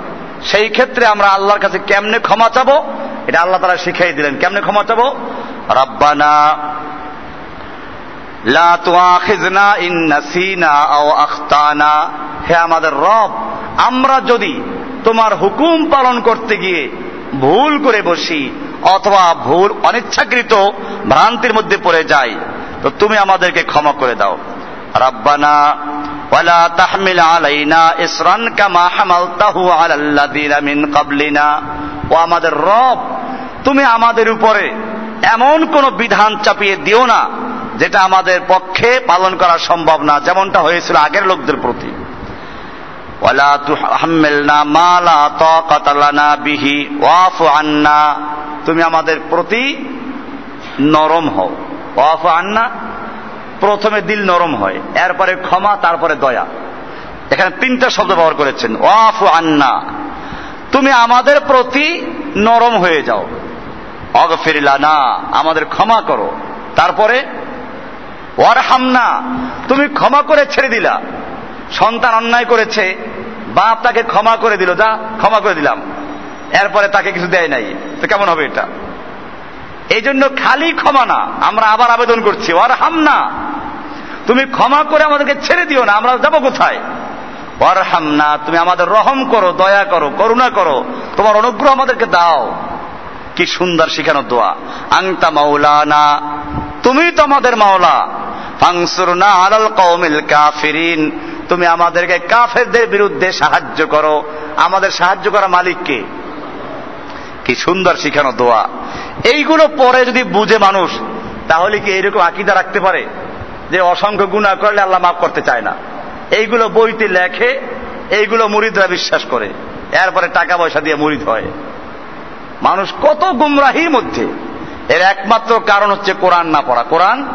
সেই ক্ষেত্রে আমরা আল্লাহর কাছে কেমনে ক্ষমা চাবো, এটা আল্লাহ তারা শিখাই দিলেন। কেমনে ক্ষমা চাবো? রাব্বানা লা ইন হে আমাদের রব, আমরা যদি তোমার হুকুম পালন করতে গিয়ে ভুল করে বসি অথবা ভুল অনিচ্ছাকৃত ভ্রান্তির মধ্যে পড়ে যাই, তো তুমি আমাদেরকে ক্ষমা করে দাও। রাব্বানা ওয়ালা তাহমিল আলাইনা ইসরান কামা হামালতাহু আলাল্লাযিনা মিন ক্বাবলিনা। ও আমাদের রব, তুমি আমাদের উপরে এমন কোন বিধান চাপিয়ে দিও না যেটা আমাদের পক্ষে পালন করা সম্ভব না, যেমনটা হয়েছিল আগের লোকদের প্রতি। ওয়ালা তুহাম্মিলনা মা লা তাকাতা লানা বিহি, ওয়াফু আন্না, তুমি আমাদের প্রতি নরম হও। ওয়াফু আন্না প্রথমে দিল নরম হয়, এরপরে ক্ষমা, তারপরে দয়া। এখানে তিনটা শব্দ ব্যবহার করেছেন। ওয়াফু আন্না। তুমি আমাদের প্রতি নরম হয়ে যাও। অগফিরিলানা আমাদের ক্ষমা করো। তারপরে তুমি ক্ষমা করে ছেড়ে দিলা। সন্তান অন্যায় করেছে, বাপ তাকে ক্ষমা করে দিল। যা, ক্ষমা করে দিলাম। এরপরে তাকে কিছু দেয় নাই। তো কেমন হবে এটা? এই জন্য খালি ক্ষমা না, আমরা আবার আবেদন করছি ওর হামনা তুমি ক্ষমা করে আমাদেরকে ছেড়ে দিও না, আমরা যাব কোথায়? ওর হামনা তুমি আমাদের রহম করো, দয়া করো, করুণা করো, তোমার অনুগ্রহ আমাদেরকে দাও। কি সুন্দর শিখানো দোয়া। আংতা মাওলানা, তুমি তো আমাদের মাওলা। ফাংসুরনা আলাল কৌমিল কাফিরিন, তুমি আমাদেরকে কাফেরদের বিরুদ্ধে সাহায্য করো। আমাদের সাহায্য করা মালিককে। কি সুন্দর শিখানো দোয়া। এইগুলো পরে যদি বুঝে মানুষ, তাহলে কি এইরকম আকিদা রাখতে পারে? যে অসংখ্য গুণা করলে আল্লাহ মাফ করতে চায় না। এইগুলো বইতে লেখে, এইগুলো মুরিদরা বিশ্বাস করে। এরপরে টাকা পয়সা দিয়ে মুরিদ হয়। মানুষ কত গুমরাহির মধ্যে। এর একমাত্র কারণ হচ্ছে কোরআন না পড়া। কোরআন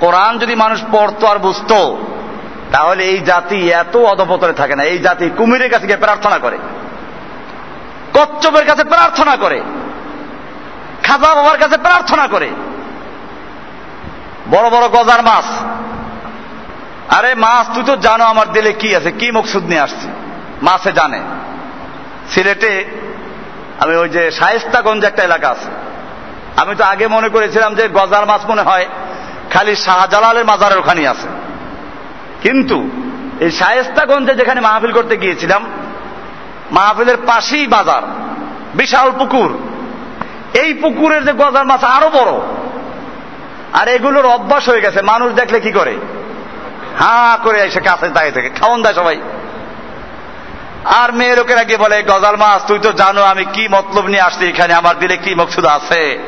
কোরআন যদি মানুষ পড়তো আর বুঝতো, তাহলে এই জাতি এত অধপতরে থাকে না। এই জাতি কুমিরের কাছে গিয়ে প্রার্থনা করে। কচ্ছপের কাছে প্রার্থনা করে। খাজা বাবার কাছে প্রার্থনা করে। বড় বড় গজার মাছ। আরে মাছ, তুই তো জানো আমার দিলে কি আছে, কি মকসুদ নিয়ে আসছি? মাছে জানে। সিলেটে আমি ওই যে শায়েস্তাগঞ্জ একটা এলাকা আছে। আমি তো আগে মনে করেছিলাম যে গজার মাছ মনে হয় খালি শাহজালালের মাজারের ওখানে আছে। কিন্তু এই শায়েস্তাগঞ্জে যেখানে মাহফিল করতে গিয়েছিলাম, মাহফিলের পাশেই বাজার, বিশাল পুকুর। এই পুকুরের যে গজার মাছ আরও বড়। আর এগুলোর অভ্যাস হয়ে গেছে, মানুষ দেখলে কি করে? হা করে এসে কাছে দাঁড়িয়ে থাকে, খাওয়ান দেয় সবাই। আর মেয়ে লোকেরা গিয়ে বলে গজাল মাছ, তুই তো জানো আমি কি মতলব নিয়ে আসছি এখানে, আমার দিলে কি মকসুদ আছে?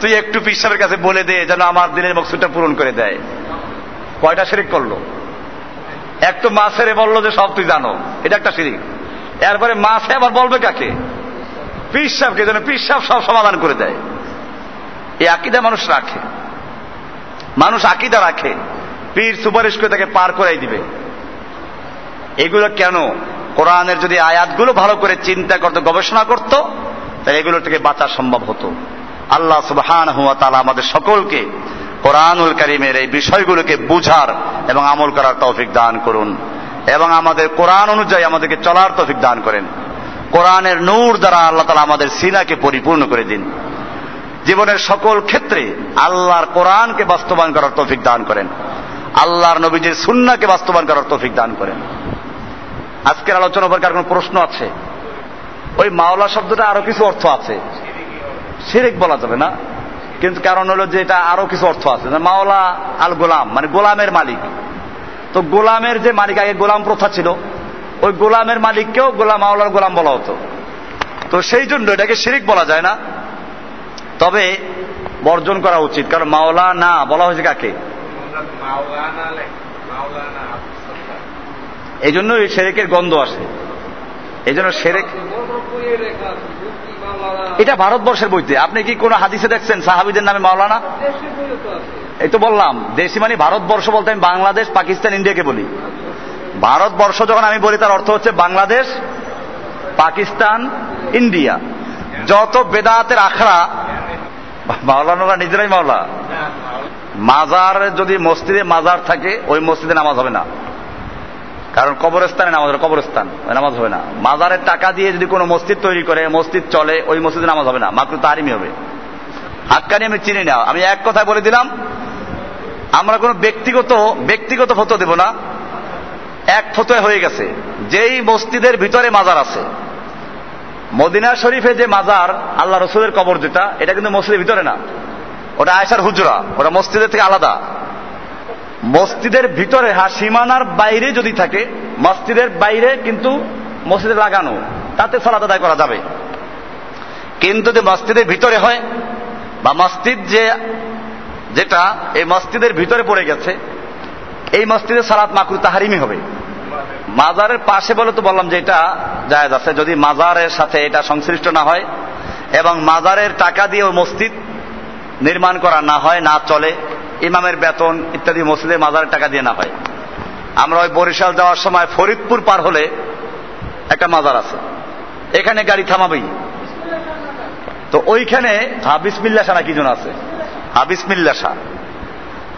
তুই একটু পিসাবের কাছে বলে দে, যেন আমার দিনের মকসুদটা পূরণ করে দেয়। কয়টা শিরিক করল? একটু মাছেরে বলল যে সব তুই জানো, এটা একটা শিরিক। এরপরে মাছে আবার বলবে কাকে? পিসাবকে যেন পিসাব সব সমাধান করে দেয়। এই আকিদা মানুষ রাখে। মানুষ আকিদা রাখে। পীর সুপারিশ করে তাকে পার করাই দিবে। এগুলো কেন? কোরআনের যদি আয়াতগুলো ভালো করে চিন্তা করতো, গবেষণা করত, তাহলে এগুলো থেকে বাঁচা সম্ভব হতো। আল্লাহ সুবহান হুয়া তালা আমাদের সকলকে কোরআনুল করিমের এই বিষয়গুলোকে বুঝার এবং আমল করার তৌফিক দান করুন। এবং আমাদের কোরআন অনুযায়ী আমাদেরকে চলার তৌফিক দান করেন। কোরআনের নূর দ্বারা আল্লাহ তালা আমাদের সিনাকে পরিপূর্ণ করে দিন। জীবনের সকল ক্ষেত্রে আল্লাহর কোরআনকে বাস্তবায়ন করার তৌফিক দান করেন। আল্লাহর নবীজির সুন্নাকে বাস্তবায়ন করার তৌফিক দান করেন। আজকের আলোচনা উপর কার কোনো প্রশ্ন আছে? ওই মাওলা শব্দটা আরও কিছু অর্থ আছে। শিরিক বলা যাবে না। কিন্তু কারণ হলো যে এটা আরও কিছু অর্থ আছে। মাওলা আল গোলাম মানে গোলামের মালিক। তো গোলামের যে মালিক, আগে গোলাম প্রথা ছিল। ওই গোলামের মালিককেও গোলাম মাওলার গোলাম বলা হতো। তো সেই জন্য এটাকে শিরিক বলা যায় না। তবে বর্জন করা উচিত, কারণ মাওলা না বলা হয়েছে কাকে? এই জন্য সেরেকের গন্ধ আসে। এই জন্য সেরেক এটা ভারতবর্ষের বইতে। আপনি কি কোন হাদিসে দেখছেন সাহাবিদের নামে মাওলানা? এই তো বললাম, দেশি মানে ভারতবর্ষ বলতে আমি বাংলাদেশ, পাকিস্তান, ইন্ডিয়াকে বলি। ভারতবর্ষ যখন আমি বলি, তার অর্থ হচ্ছে বাংলাদেশ, পাকিস্তান, ইন্ডিয়া। যত বেদাতের আখড়া মাওলানারা নিজেরাই মাওলা। মাজার যদি মসজিদে মাজার থাকে, ওই মসজিদে নামাজ হবে না। কারণ কবরস্থানে নামাজ হবে, কবরস্থান নামাজ হবে না। মাজারের টাকা দিয়ে যদি কোনো মসজিদ তৈরি করে, মসজিদ চলে, ওই মসজিদে নামাজ হবে না। মাত্র তারিমি হবে। হাক্কানি আমি চিনি না। আমি এক কথায় বলে দিলাম, আমরা কোনো ব্যক্তিগত ব্যক্তিগত ফটো দেব না। এক ফতোয় হয়ে গেছে। যেই মসজিদের ভিতরে মাজার আছে। মদিনা শরীফে যে মাজার আল্লাহ রসুলের কবর যেটা, এটা কিন্তু মসজিদের ভিতরে না। ওটা আয়সার হুজরা, ওটা মসজিদের থেকে আলাদা। মসজিদের ভিতরে হ্যাঁ সীমানার বাইরে যদি থাকে, মসজিদের বাইরে কিন্তু মসজিদে লাগানো, তাতে সালাদ আদায় করা যাবে। কিন্তু যে মসজিদের ভিতরে হয়, বা মসজিদ যে, যেটা, এই মসজিদের ভিতরে পড়ে গেছে, এই মসজিদে সালাদ মাকরু তাহারিমি হবে। মাজারের পাশে বলে তো বললাম যে এটা জায়জ আছে। যদি মাজারের সাথে এটা সংশ্লিষ্ট না হয় এবং মাজারের টাকা দিয়ে মসজিদ নির্মাণ করা না হয়, না চলে, ইমামের বেতন ইত্যাদি মসজিদে মাজারের টাকা দিয়ে না হয়। আমরা ওই বরিশাল যাওয়ার সময় ফরিদপুর পার হলে একটা মাজার আছে। এখানে গাড়ি থামাবেই। তো ওইখানে হাবিস মিল্লাসা না কি জন আছে? হাবিস মিল্লাসা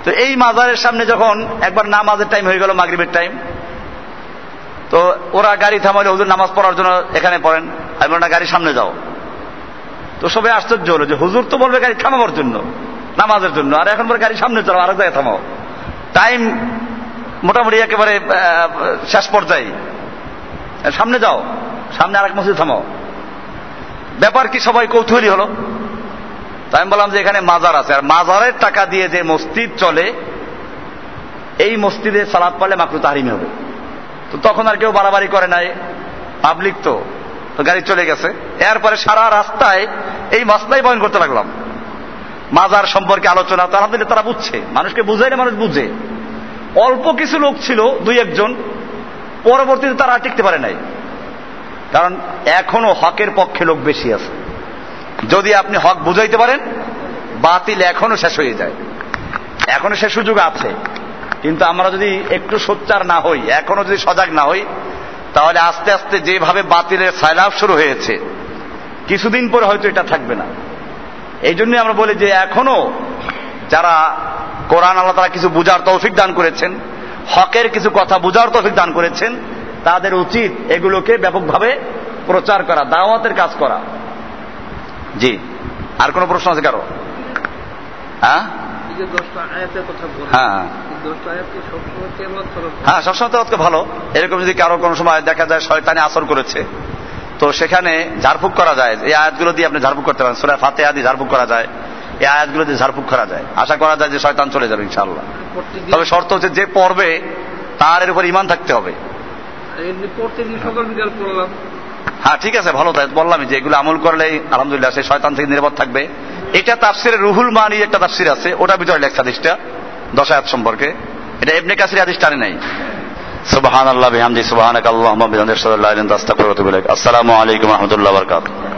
তো এই মাজারের সামনে যখন একবার নামাজের টাইম হয়ে গেল, মাগরিবের টাইম তো ওরা গাড়ি থামালে হুজুর নামাজ পড়ার জন্য এখানে পড়েন। আমি বললাম, না, গাড়ি সামনে যাও। তো সবাই আশ্চর্য হলো যে হুজুর তো বলবে গাড়ি থামাবার জন্য, নামাজের জন্য। আর এখন গাড়ি সামনে চলো, আরেক জায়গায় থামাও। টাইম মোটামুটি একেবারে শেষ পর্যায়ে। সামনে যাও, সামনে আরেক মসজিদ থামাও। ব্যাপার কি সবাই কৌতূহলী হলো? তাই আমি বললাম যে এখানে মাজার আছে। আর মাজারের টাকা দিয়ে যে মসজিদ চলে, এই মসজিদে সালাদ পারলে মাকরু তাহারিমি হবে। তো তখন আর কেউ বাড়াবাড়ি করে নাই। পাবলিক তো গাড়ি চলে গেছে। এরপরে সারা রাস্তায় এই মাসলাই বয়ন করতে লাগলাম। মাজার সম্পর্কে আলোচনা তো আলহামদুলিল্লাহ তারা বুঝছে। মানুষকে বুঝাইলে মানুষ বুঝে। অল্প কিছু লোক ছিল, দুই একজন। পরবর্তীতে তারা টিকতে পারে নাই। কারণ এখনও হকের পক্ষে লোক বেশি আছে। যদি আপনি হক বুঝাইতে পারেন, বাতিল এখনও শেষ হয়ে যায়। এখনও সে সুযোগ আছে। কিন্তু আমরা যদি একটু সোচ্চার না হই, এখনও যদি সজাগ না হই, তাহলে আস্তে আস্তে যেভাবে বাতিলের সাইলাভ শুরু হয়েছে, কিছুদিন পরে হয়তো এটা থাকবে না। এই জন্যই আমরা বলি যে এখনও যারা কোরআন আল্লাহ তারা কিছু বুঝার তৌফিক দান করেছেন, হকের কিছু কথা বুঝার তৌফিক দান করেছেন, তাদের উচিত এগুলোকে ব্যাপকভাবে প্রচার করা, দাওয়াতের কাজ করা। জি, আর কোনো প্রশ্ন আছে কারও? হ্যাঁ? হ্যাঁ। হ্যাঁ সবসময় তো ভালো। এরকম যদি কারও কোনো সময় দেখা যায় শয়তানে আসর করেছে। তো সেখানে ঝাড়ফুক করা যায়। এই আয়াতগুলো দিয়ে আপনি ঝাড়ফুক করতে পারেন। সুরা ফাতে আদি ঝাড়ফুক করা যায়। এই আয়াতগুলো দিয়ে ঝাড়ফুক করা যায়। আশা করা যায় যে শয়তান চলে যাবে ইনশাল্লাহ তবে শর্ত হচ্ছে যে পড়বে তার এর উপর ইমান থাকতে হবে। হ্যাঁ ঠিক আছে ভালো তাই। বললামই যে এগুলো আমল করলেই আলহামদুলিল্লাহ সেই শয়তান থেকে নিরাপদ থাকবে। এটা তাফসিরে রুহুল মানি একটা তাফসির আছে ওটা ভিতরে লেখা হাদিসটা দশায়াত সম্পর্কে। এটা এমনি কাসির হাদিস টানে নাই। সুবহান আল্লাহ বিহামদি সুবহানাক আল্লাহুম্মা বিহামদিকা আসসালামু আলাইকুম ওয়া রাহমাতুল্লাহি